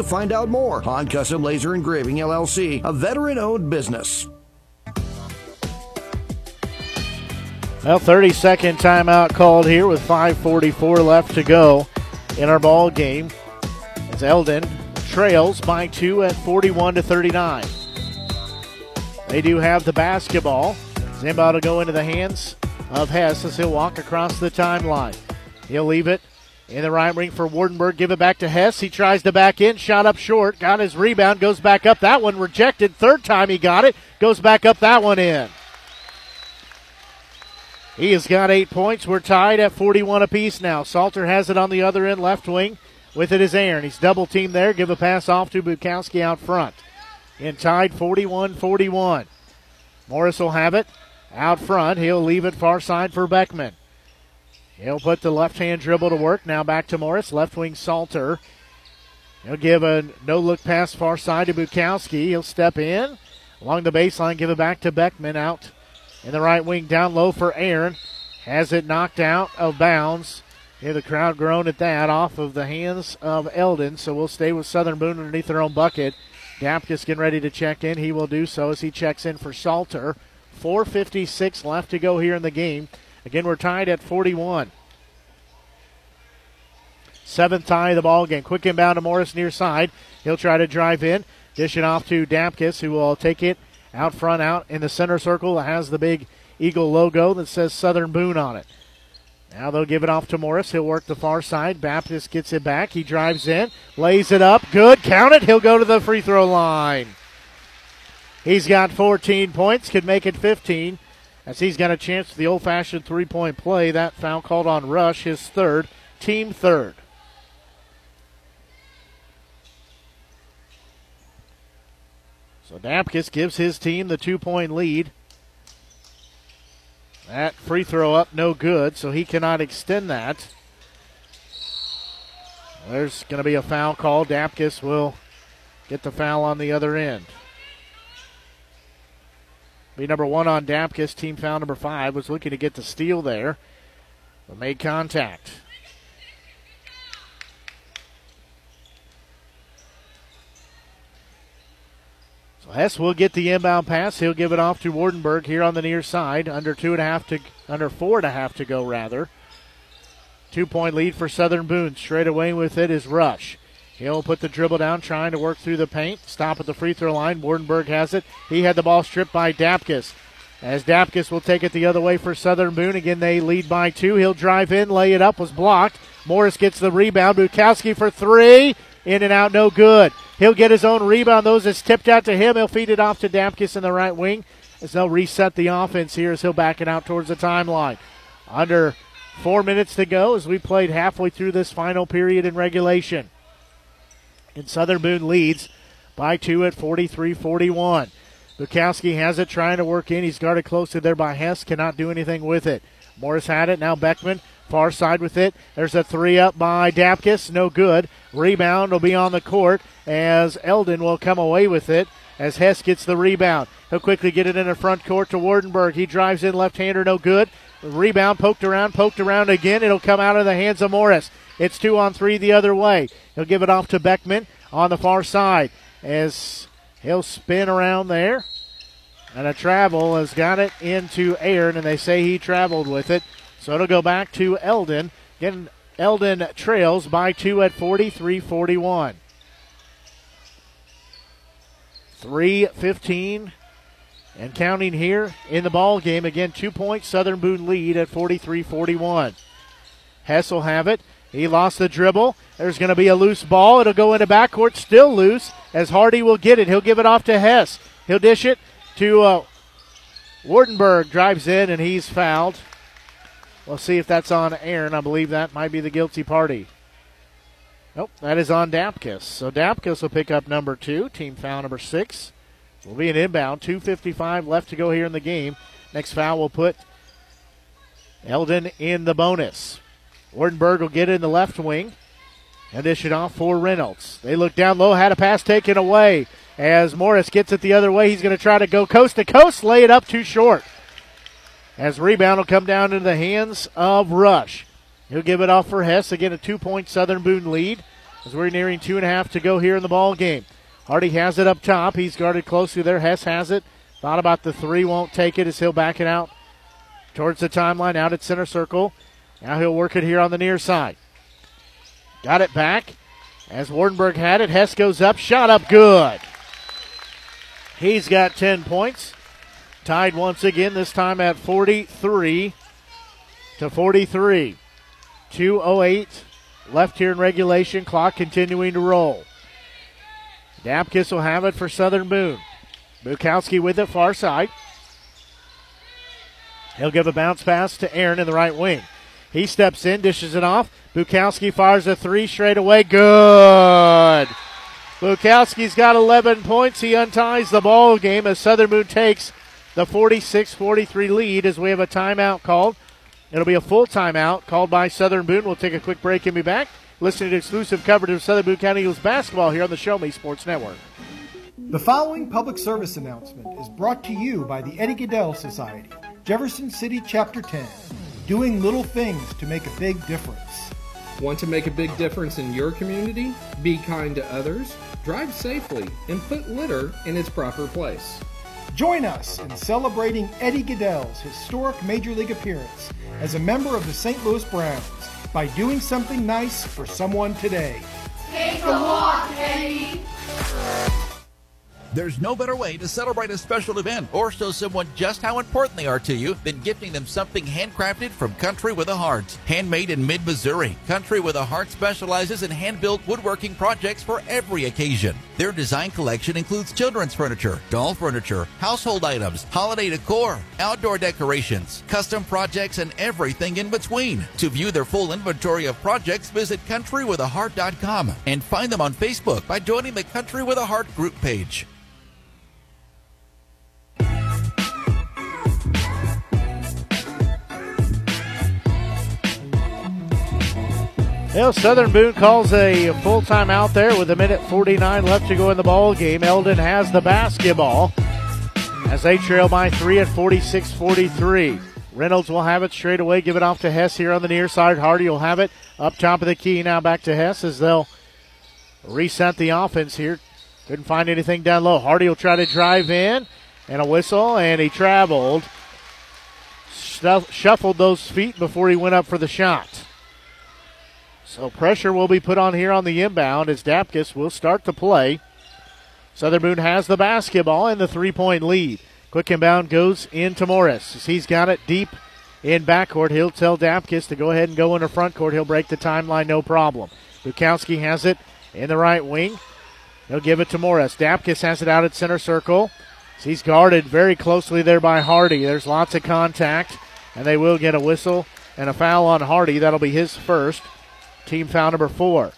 to find out more. Han Custom Laser Engraving LLC, a veteran owned business. Well, 30 second timeout called here with 5.44 left to go in our ball game. As Eldon trails by two at 41 to 39. They do have the basketball. Zimba to go into the hands of Hess as he'll walk across the timeline. He'll leave it in the right wing for Wardenberg. Give it back to Hess. He tries to back in. Shot up short. Got his rebound. Goes back up. That one rejected. Third time he got it. Goes back up that one in. He has got eight points. We're tied at 41 apiece now. Salter has it on the other end, left wing. With it is Aaron. He's double teamed there. Give a pass off to Bukowski out front. And tied 41 41. Morris will have it out front. He'll leave it far side for Beckman. He'll put the left hand dribble to work. Now back to Morris. Left wing Salter. He'll give a no look pass far side to Bukowski. He'll step in along the baseline, give it back to Beckman out in the right wing down low for Aaron. Has it knocked out of bounds. Hear the crowd groan at that off of the hands of Eldon. So we'll stay with Southern Boone underneath their own bucket. Dapkus getting ready to check in. He will do so as he checks in for Salter. 4.56 left to go here in the game. Again, we're tied at 41. Seventh tie of the ball game. Quick inbound to Morris near side. He'll try to drive in. Dish it off to Dapkus, who will take it out front, out in the center circle. It has the big Eagle logo that says Southern Boone on it. Now they'll give it off to Morris. He'll work the far side. Dapkus gets it back. He drives in, lays it up. Good. Count it. He'll go to the free throw line. He's got 14 points, could make it 15 as he's got a chance to the old fashioned three point play. That foul called on Rush, his third, team third. So Dapkus gives his team the two point lead. That free throw up, no good, so he cannot extend that. There's going to be a foul call. Dapkus will get the foul on the other end. Be number one on Dapkus. Team foul number five was looking to get the steal there, but made contact. So Hess will get the inbound pass. He'll give it off to Wardenberg here on the near side. Under two and a half to under four and a half to go rather. Two point lead for Southern Boone. Straight away with it is Rush. He'll put the dribble down, trying to work through the paint. Stop at the free throw line. Wardenberg has it. He had the ball stripped by Dapkus. As Dapkus will take it the other way for Southern Boone. Again, they lead by two. He'll drive in, lay it up, was blocked. Morris gets the rebound. Bukowski for three. In and out, no good. He'll get his own rebound. Those is tipped out to him. He'll feed it off to Dapkus in the right wing as they'll reset the offense here as he'll back it out towards the timeline. Under four minutes to go as we played halfway through this final period in regulation. And Southern Boone leads by two at 43 41. Bukowski has it trying to work in. He's guarded closely there by Hess. Cannot do anything with it. Morris had it. Now Beckman far side with it. There's a three up by Dapkus. No good. Rebound will be on the court as Eldon will come away with it as Hess gets the rebound. He'll quickly get it in the front court to Wardenberg. He drives in left hander. No good. Rebound poked around, poked around again. It'll come out of the hands of Morris. It's two on three the other way. He'll give it off to Beckman on the far side as he'll spin around there. And a travel has got it into Aaron, and they say he traveled with it. So it'll go back to Eldon. Again, Eldon trails by two at 43 41. 315 and counting here in the ball game. Again, two points. Southern Boone lead at 43 41. Hess will have it. He lost the dribble. There's going to be a loose ball. It'll go into backcourt, still loose, as Hardy will get it. He'll give it off to Hess. He'll dish it to uh, Wardenberg drives in and he's fouled. We'll see if that's on Aaron. I believe that might be the guilty party. Nope, that is on Dapkus. So Dapkus will pick up number two, team foul number six. Will be an inbound. 2.55 left to go here in the game. Next foul will put Eldon in the bonus. Wardenberg will get in the left wing and dish it off for Reynolds. They look down low, had a pass taken away. As Morris gets it the other way, he's going to try to go coast to coast, lay it up too short. As rebound will come down into the hands of Rush. He'll give it off for Hess. Again, a two point Southern Boone lead as we're nearing two and a half to go here in the ball game. Hardy has it up top. He's guarded closely there. Hess has it. Thought about the three, won't take it as he'll back it out towards the timeline, out at center circle. Now he'll work it here on the near side. Got it back as Wardenberg had it. Hess goes up, shot up good. He's got 10 points. Tied once again, this time at 43 to 43. 2.08 left here in regulation. Clock continuing to roll. Dapkus will have it for Southern Boone. Bukowski with it far side. He'll give a bounce pass to Aaron in the right wing. He steps in, dishes it off. Bukowski fires a three straight away. Good. Bukowski's got 11 points. He unties the ball game as Southern Boone takes the 46 43 lead as we have a timeout called. It'll be a full timeout called by Southern Boone. We'll take a quick break and be back. Listening to exclusive coverage of Southern Boone County Eagles basketball here on the Show Me Sports Network. The following public service announcement is brought to you by the Eddie Gaedel Society, Jefferson City Chapter 10, doing little things to make a big difference. Want to make a big difference in your community? Be kind to others, drive safely, and put litter in its proper place. Join us in celebrating Eddie Gaedel's historic Major League appearance as a member of the St. Louis Browns by doing something nice for someone today. Take a walk, Eddie. There's no better way to celebrate a special event or show someone just how important they are to you than gifting them something handcrafted from Country with a Heart. Handmade in mid Missouri, Country with a Heart specializes in hand built woodworking projects for every occasion. Their design collection includes children's furniture, doll furniture, household items, holiday decor, outdoor decorations, custom projects, and everything in between. To view their full inventory of projects, visit countrywithaheart.com and find them on Facebook by joining the Country with a Heart group page. Well, Southern Boone calls a full time out there with a minute 49 left to go in the ball game. Eldon has the basketball as they trail by three at 46 43. Reynolds will have it straight away, give it off to Hess here on the near side. Hardy will have it up top of the key now back to Hess as they'll reset the offense here. Couldn't find anything down low. Hardy will try to drive in and a whistle, and he traveled. Shuffled those feet before he went up for the shot. So pressure will be put on here on the inbound as Dapkus will start to play. Southern Boone has the basketball and the three point lead. Quick inbound goes into Morris. He's got it deep in backcourt, he'll tell Dapkus to go ahead and go into front court. He'll break the timeline, no problem. Bukowski has it in the right wing. He'll give it to Morris. Dapkus has it out at center circle. He's guarded very closely there by Hardy. There's lots of contact, and they will get a whistle and a foul on Hardy. That'll be his first. Team foul number four.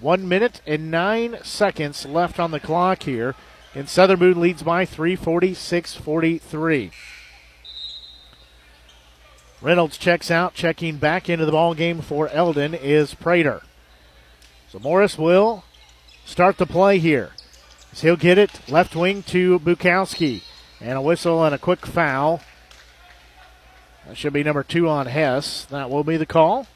One minute and nine seconds left on the clock here. And Southern Boone leads by 346 43. Reynolds checks out, checking back into the ball game for Eldon is Prater. So Morris will start the play here. So he'll get it left wing to Bukowski. And a whistle and a quick foul. That should be number two on Hess. That will be the call.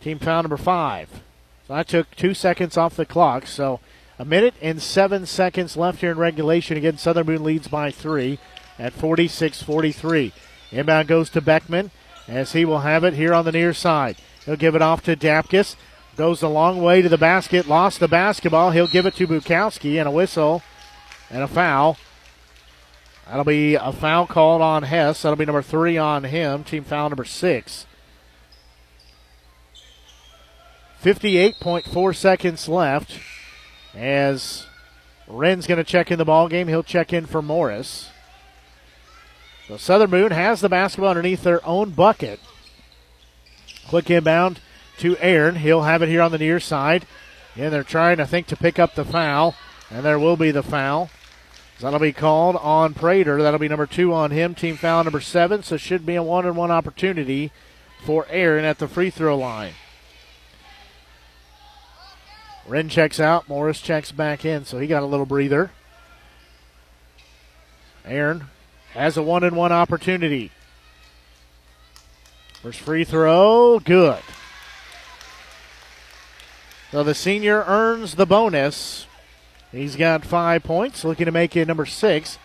Team foul number five. So I took two seconds off the clock. So a minute and seven seconds left here in regulation. Again, Southern Boone leads by three at 46 43. Inbound goes to Beckman as he will have it here on the near side. He'll give it off to Dapkus. Goes a long way to the basket. Lost the basketball. He'll give it to Bukowski and a whistle and a foul. That'll be a foul called on Hess. That'll be number three on him. Team foul number six. 58.4 seconds left as Wren's going to check in the ball game. He'll check in for Morris. So Southern Boone has the basketball underneath their own bucket. Quick inbound to Aaron. He'll have it here on the near side. And they're trying, I think, to pick up the foul. And there will be the foul. That'll be called on Prater. That'll be number two on him. Team foul number seven. So should be a one and one opportunity for Aaron at the free throw line. Wren checks out. Morris checks back in. So he got a little breather. Aaron has a one and one opportunity. First free throw, good. So the senior earns the bonus. He's got five points, looking to make it number six.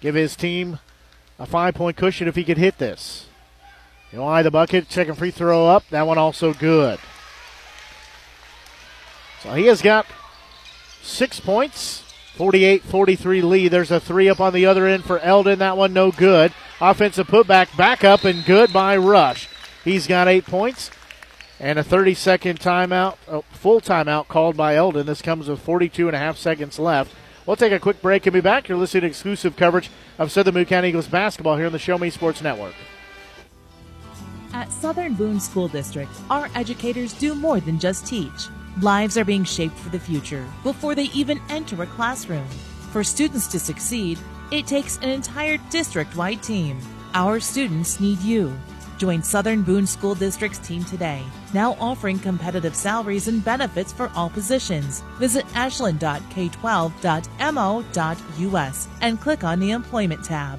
Give his team a five point cushion if he could hit this. He'll eye the bucket, second free throw up. That one also good. So he has got six points, 48 43 lead. There's a three up on the other end for Eldon. That one no good. Offensive putback back up and good by Rush. He's got eight points. And a 30 second timeout, oh, full timeout called by Eldon. This comes with 42 and a half seconds left. We'll take a quick break and be back. You're listening to exclusive coverage of Southern Boone County Eagles basketball here on the Show Me Sports Network. At Southern Boone School District, our educators do more than just teach. Lives are being shaped for the future before they even enter a classroom. For students to succeed, it takes an entire district wide team. Our students need you. Join Southern Boone School District's team today, now offering competitive salaries and benefits for all positions. Visit ashland.k12.mo.us and click on the Employment tab.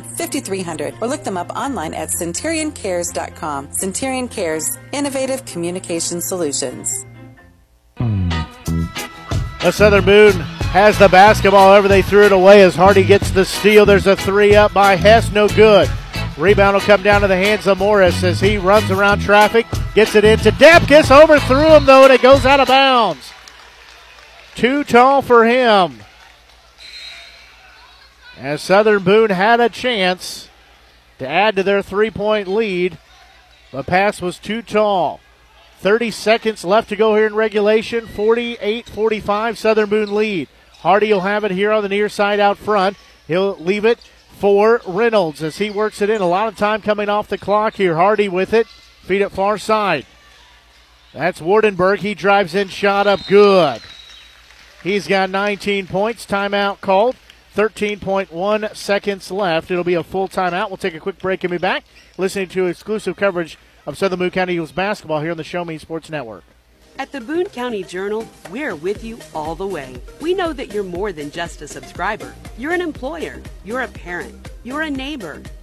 5300 or look them up online at centurioncares.com. Centurion Cares, innovative communication solutions. The Southern Boone has the basketball over. They threw it away as Hardy gets the steal. There's a three up by Hess, no good. Rebound will come down to the hands of Morris as he runs around traffic, gets it into Dapkus, overthrew him though, and it goes out of bounds. Too tall for him. As Southern Boone had a chance to add to their three point lead, the pass was too tall. 30 seconds left to go here in regulation. 48 45, Southern Boone lead. Hardy will have it here on the near side out front. He'll leave it for Reynolds as he works it in. A lot of time coming off the clock here. Hardy with it. Feed it far side. That's Wardenberg. He drives in, shot up good. He's got 19 points. Timeout called. 13.1 seconds left. It'll be a full timeout. We'll take a quick break and be back listening to exclusive coverage of Southern Boone County Eagles basketball here on the Show Me Sports Network. At the Boone County Journal, we're with you all the way. We know that you're more than just a subscriber. You're an employer, you're a parent, you're a neighbor.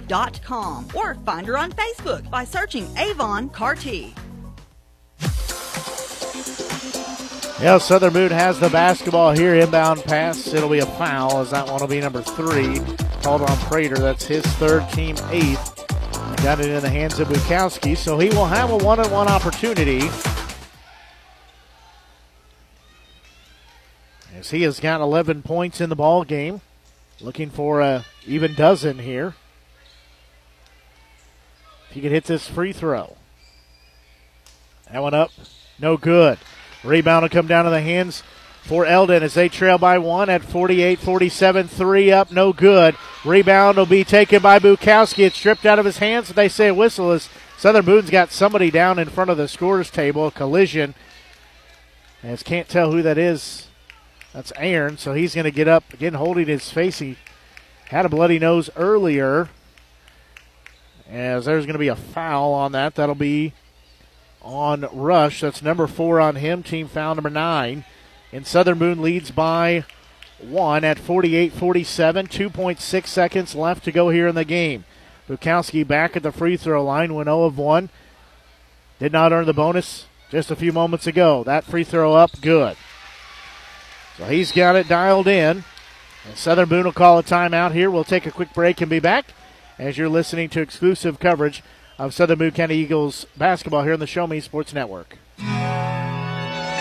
avonrepresentative.com or find her on Facebook by searching Avon Carty. Yeah, Southern Boone has the basketball here. Inbound pass. It'll be a foul as that one will be number three. Called on Prater. That's his third team eighth. Got it in the hands of Bukowski, so he will have a one on one opportunity. As he has got 11 points in the ball game. Looking for a even dozen here. He can hit this free throw. That one up, no good. Rebound will come down to the hands for Eldon as they trail by one at 48 47. Three up, no good. Rebound will be taken by Bukowski. It's stripped out of his hands. They say a whistle as Southern Boone's got somebody down in front of the scores table. A collision. As can't tell who that is. That's Aaron, so he's going to get up again, holding his face. He had a bloody nose earlier. As there's going to be a foul on that. That'll be on Rush. That's number four on him. Team foul number nine. And Southern Boone leads by one at 48 47. 2.6 seconds left to go here in the game. Bukowski back at the free throw line, went 0 of 1. Did not earn the bonus just a few moments ago. That free throw up, good. So he's got it dialed in. And Southern Boone will call a timeout here. We'll take a quick break and be back as you're listening to exclusive coverage of Southern Boone County Eagles basketball here on the Show Me Sports Network.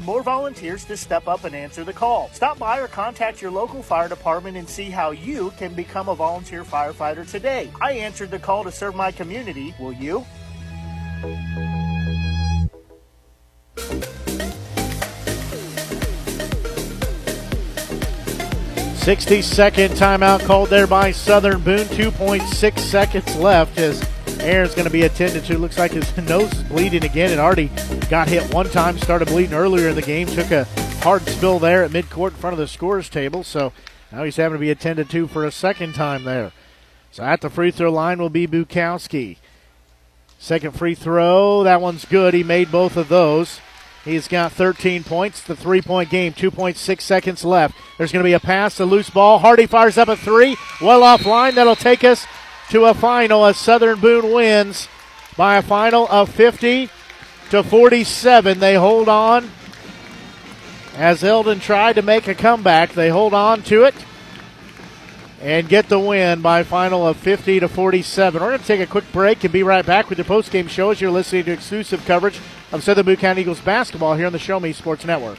more volunteers to step up and answer the call. Stop by or contact your local fire department and see how you can become a volunteer firefighter today. I answered the call to serve my community. Will you? 60 second timeout called there by Southern Boone. 2.6 seconds left as Aaron's going to be attended to. Looks like his nose is bleeding again. It already got hit one time, started bleeding earlier in the game. Took a hard spill there at midcourt in front of the scorers table. So now he's having to be attended to for a second time there. So at the free throw line will be Bukowski. Second free throw. That one's good. He made both of those. He's got 13 points. The three point game, 2.6 seconds left. There's going to be a pass, a loose ball. Hardy fires up a three. Well offline. That'll take us to a final as Southern Boone wins by a final of 50 to 47. They hold on as Eldon tried to make a comeback. They hold on to it and get the win by final of 50 to 47. We're going to take a quick break and be right back with your post-game show as you're listening to exclusive coverage of Southern Boone County Eagles basketball here on the Show Me Sports Network.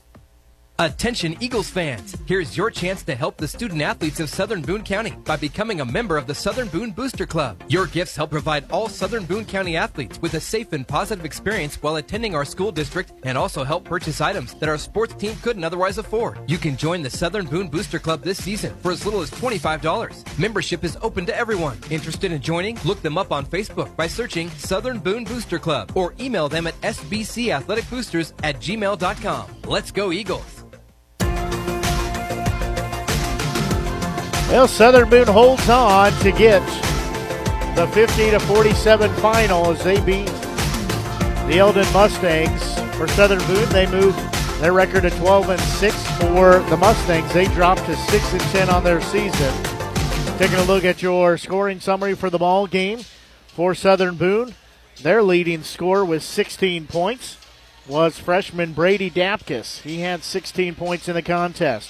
Attention Eagles fans! Here's your chance to help the student athletes of Southern Boone County by becoming a member of the Southern Boone Booster Club. Your gifts help provide all Southern Boone County athletes with a safe and positive experience while attending our school district and also help purchase items that our sports team couldn't otherwise afford. You can join the Southern Boone Booster Club this season for as little as $25. Membership is open to everyone. Interested in joining? Look them up on Facebook by searching Southern Boone Booster Club or email them at sbcathleticboosters at gmail.com. Let's go Eagles! Well, Southern Boone holds on to get the 50 to 47 final as they beat the Eldon Mustangs. For Southern Boone, they move their record to 12 and 6. For the Mustangs, they dropped to 6 and 10 on their season. Taking a look at your scoring summary for the ball game for Southern Boone, their leading scorer with 16 points was freshman Brady Dapkus. He had 16 points in the contest.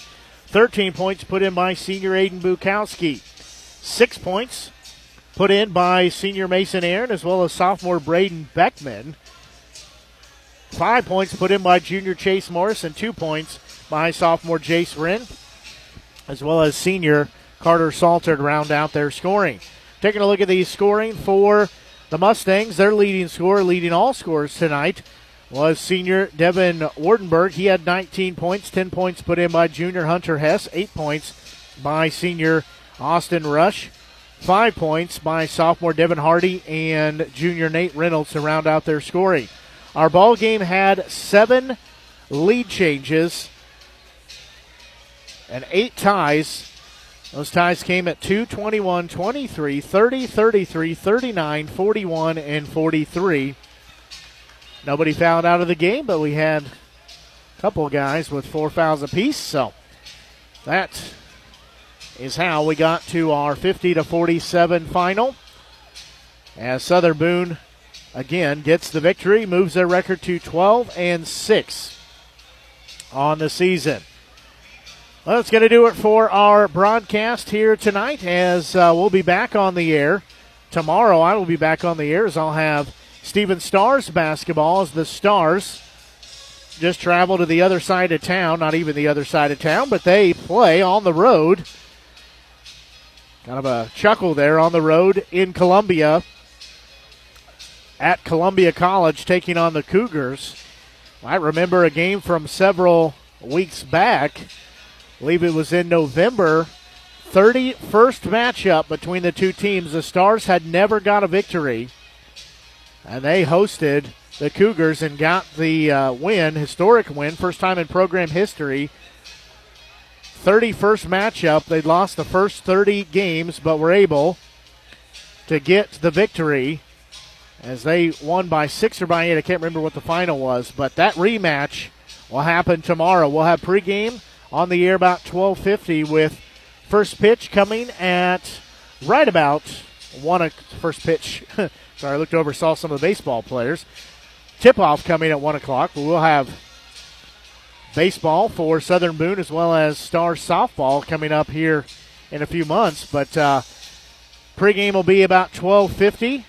13 points put in by senior Aiden Bukowski. Six points put in by senior Mason Aaron as well as sophomore Braden Beckman. Five points put in by junior Chase Morris and two points by sophomore Jace Wren as well as senior Carter Salter to round out their scoring. Taking a look at the scoring for the Mustangs, their leading scorer, leading all scores tonight, was senior Devin Wardenberg. He had 19 points, 10 points put in by junior Hunter Hess, 8 points by senior Austin Rush, 5 points by sophomore Devin Hardy and junior Nate Reynolds to round out their scoring. Our ball game had seven lead changes and eight ties. Those ties came at 2, 21, 23, 30, 33, 39, 41, and 43. Nobody fouled out of the game, but we had a couple guys with four fouls apiece. So that is how we got to our 50 to 47 final. As Southern Boone again gets the victory, moves their record to 12 and 6 on the season. Well, that's going to do it for our broadcast here tonight. As uh, we'll be back on the air tomorrow, I will be back on the air as I'll have Stephens Stars basketball as the Stars just travel to the other side of town. Not even the other side of town, but they play on the road. Kind of a chuckle there on the road in Columbia at Columbia College taking on the Cougars. I remember a game from several weeks back. I believe it was in November. 31st matchup between the two teams. The Stars had never got a victory, and they hosted the Cougars and got the uh, win, historic win, first time in program history. 31st matchup. They'd lost the first 30 games, but were able to get the victory as they won by six or by eight. I can't remember what the final was, but that rematch will happen tomorrow. We'll have pregame on the air about 12:50 with first pitch coming at right about one. First pitch. Sorry, I looked over, saw some of the baseball players. Tip off coming at one o'clock, but we'll have baseball for Southern Boone as well as Star softball coming up here in a few months. But uh, pregame will be about 12:50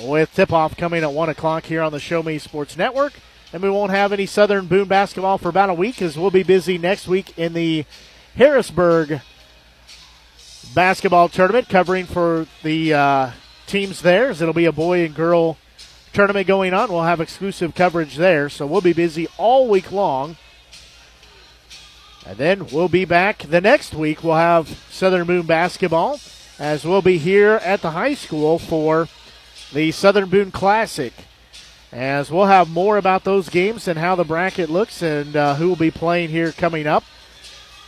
with tip off coming at 1 o'clock here on the Show Me Sports Network. And we won't have any Southern Boone basketball for about a week as we'll be busy next week in the Harrisburg basketball tournament covering for the uh, teams there it'll be a boy and girl tournament going on. We'll have exclusive coverage there. So we'll be busy all week long. And then we'll be back the next week. We'll have Southern Boone basketball as we'll be here at the high school for the Southern Boone Classic. As we'll have more about those games and how the bracket looks and uh, who will be playing here coming up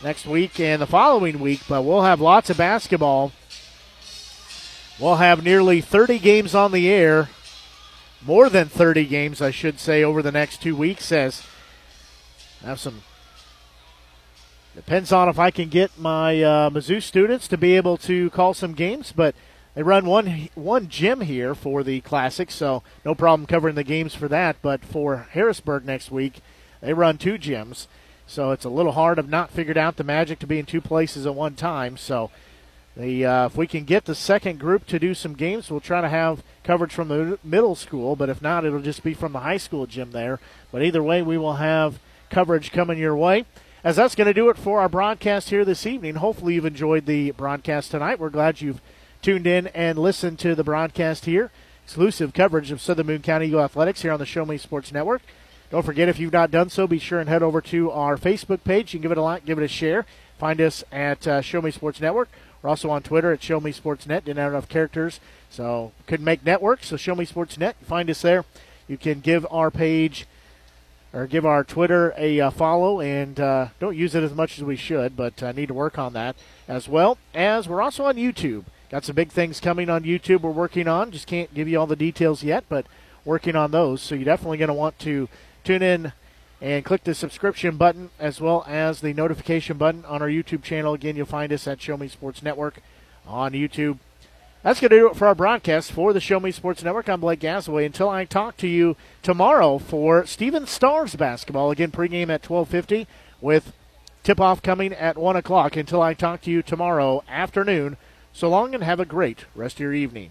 next week and the following week. But we'll have lots of basketball. We'll have nearly 30 games on the air, more than 30 games, I should say, over the next two weeks. As have some depends on if I can get my uh, Mizzou students to be able to call some games, but they run one one gym here for the Classic, so no problem covering the games for that. But for Harrisburg next week, they run two gyms, so it's a little hard. I've not figured out the magic to be in two places at one time. So, the uh, if we can get the second group to do some games, we'll try to have coverage from the middle school. But if not, it'll just be from the high school gym there. But either way, we will have coverage coming your way. As that's going to do it for our broadcast here this evening. Hopefully, you've enjoyed the broadcast tonight. We're glad you've tuned in and listened to the broadcast here. Exclusive coverage of Southern Boone County Eagle Athletics here on the Show Me Sports Network. Don't forget, if you've not done so, be sure and head over to our Facebook page. You can give it a like, give it a share. Find us at uh, Show Me Sports Network. We're also on Twitter at Show Me Sports Net. Didn't have enough characters, so couldn't make network. So Show Me Sports Net. Find us there. You can give our page or give our Twitter a uh, follow, and uh, don't use it as much as we should, but I need to work on that as well. As we're also on YouTube. Got some big things coming on YouTube we're working on. Just can't give you all the details yet, but working on those. So you're definitely going to want to tune in and click the subscription button as well as the notification button on our YouTube channel. Again, you'll find us at Show Me Sports Network on YouTube. That's going to do it for our broadcast for the Show Me Sports Network. I'm Blake Gasaway. Until I talk to you tomorrow for Stephens Stars basketball. Again, pregame at 12:50 with tip-off coming at one o'clock. Until I talk to you tomorrow afternoon. So long and have a great rest of your evening.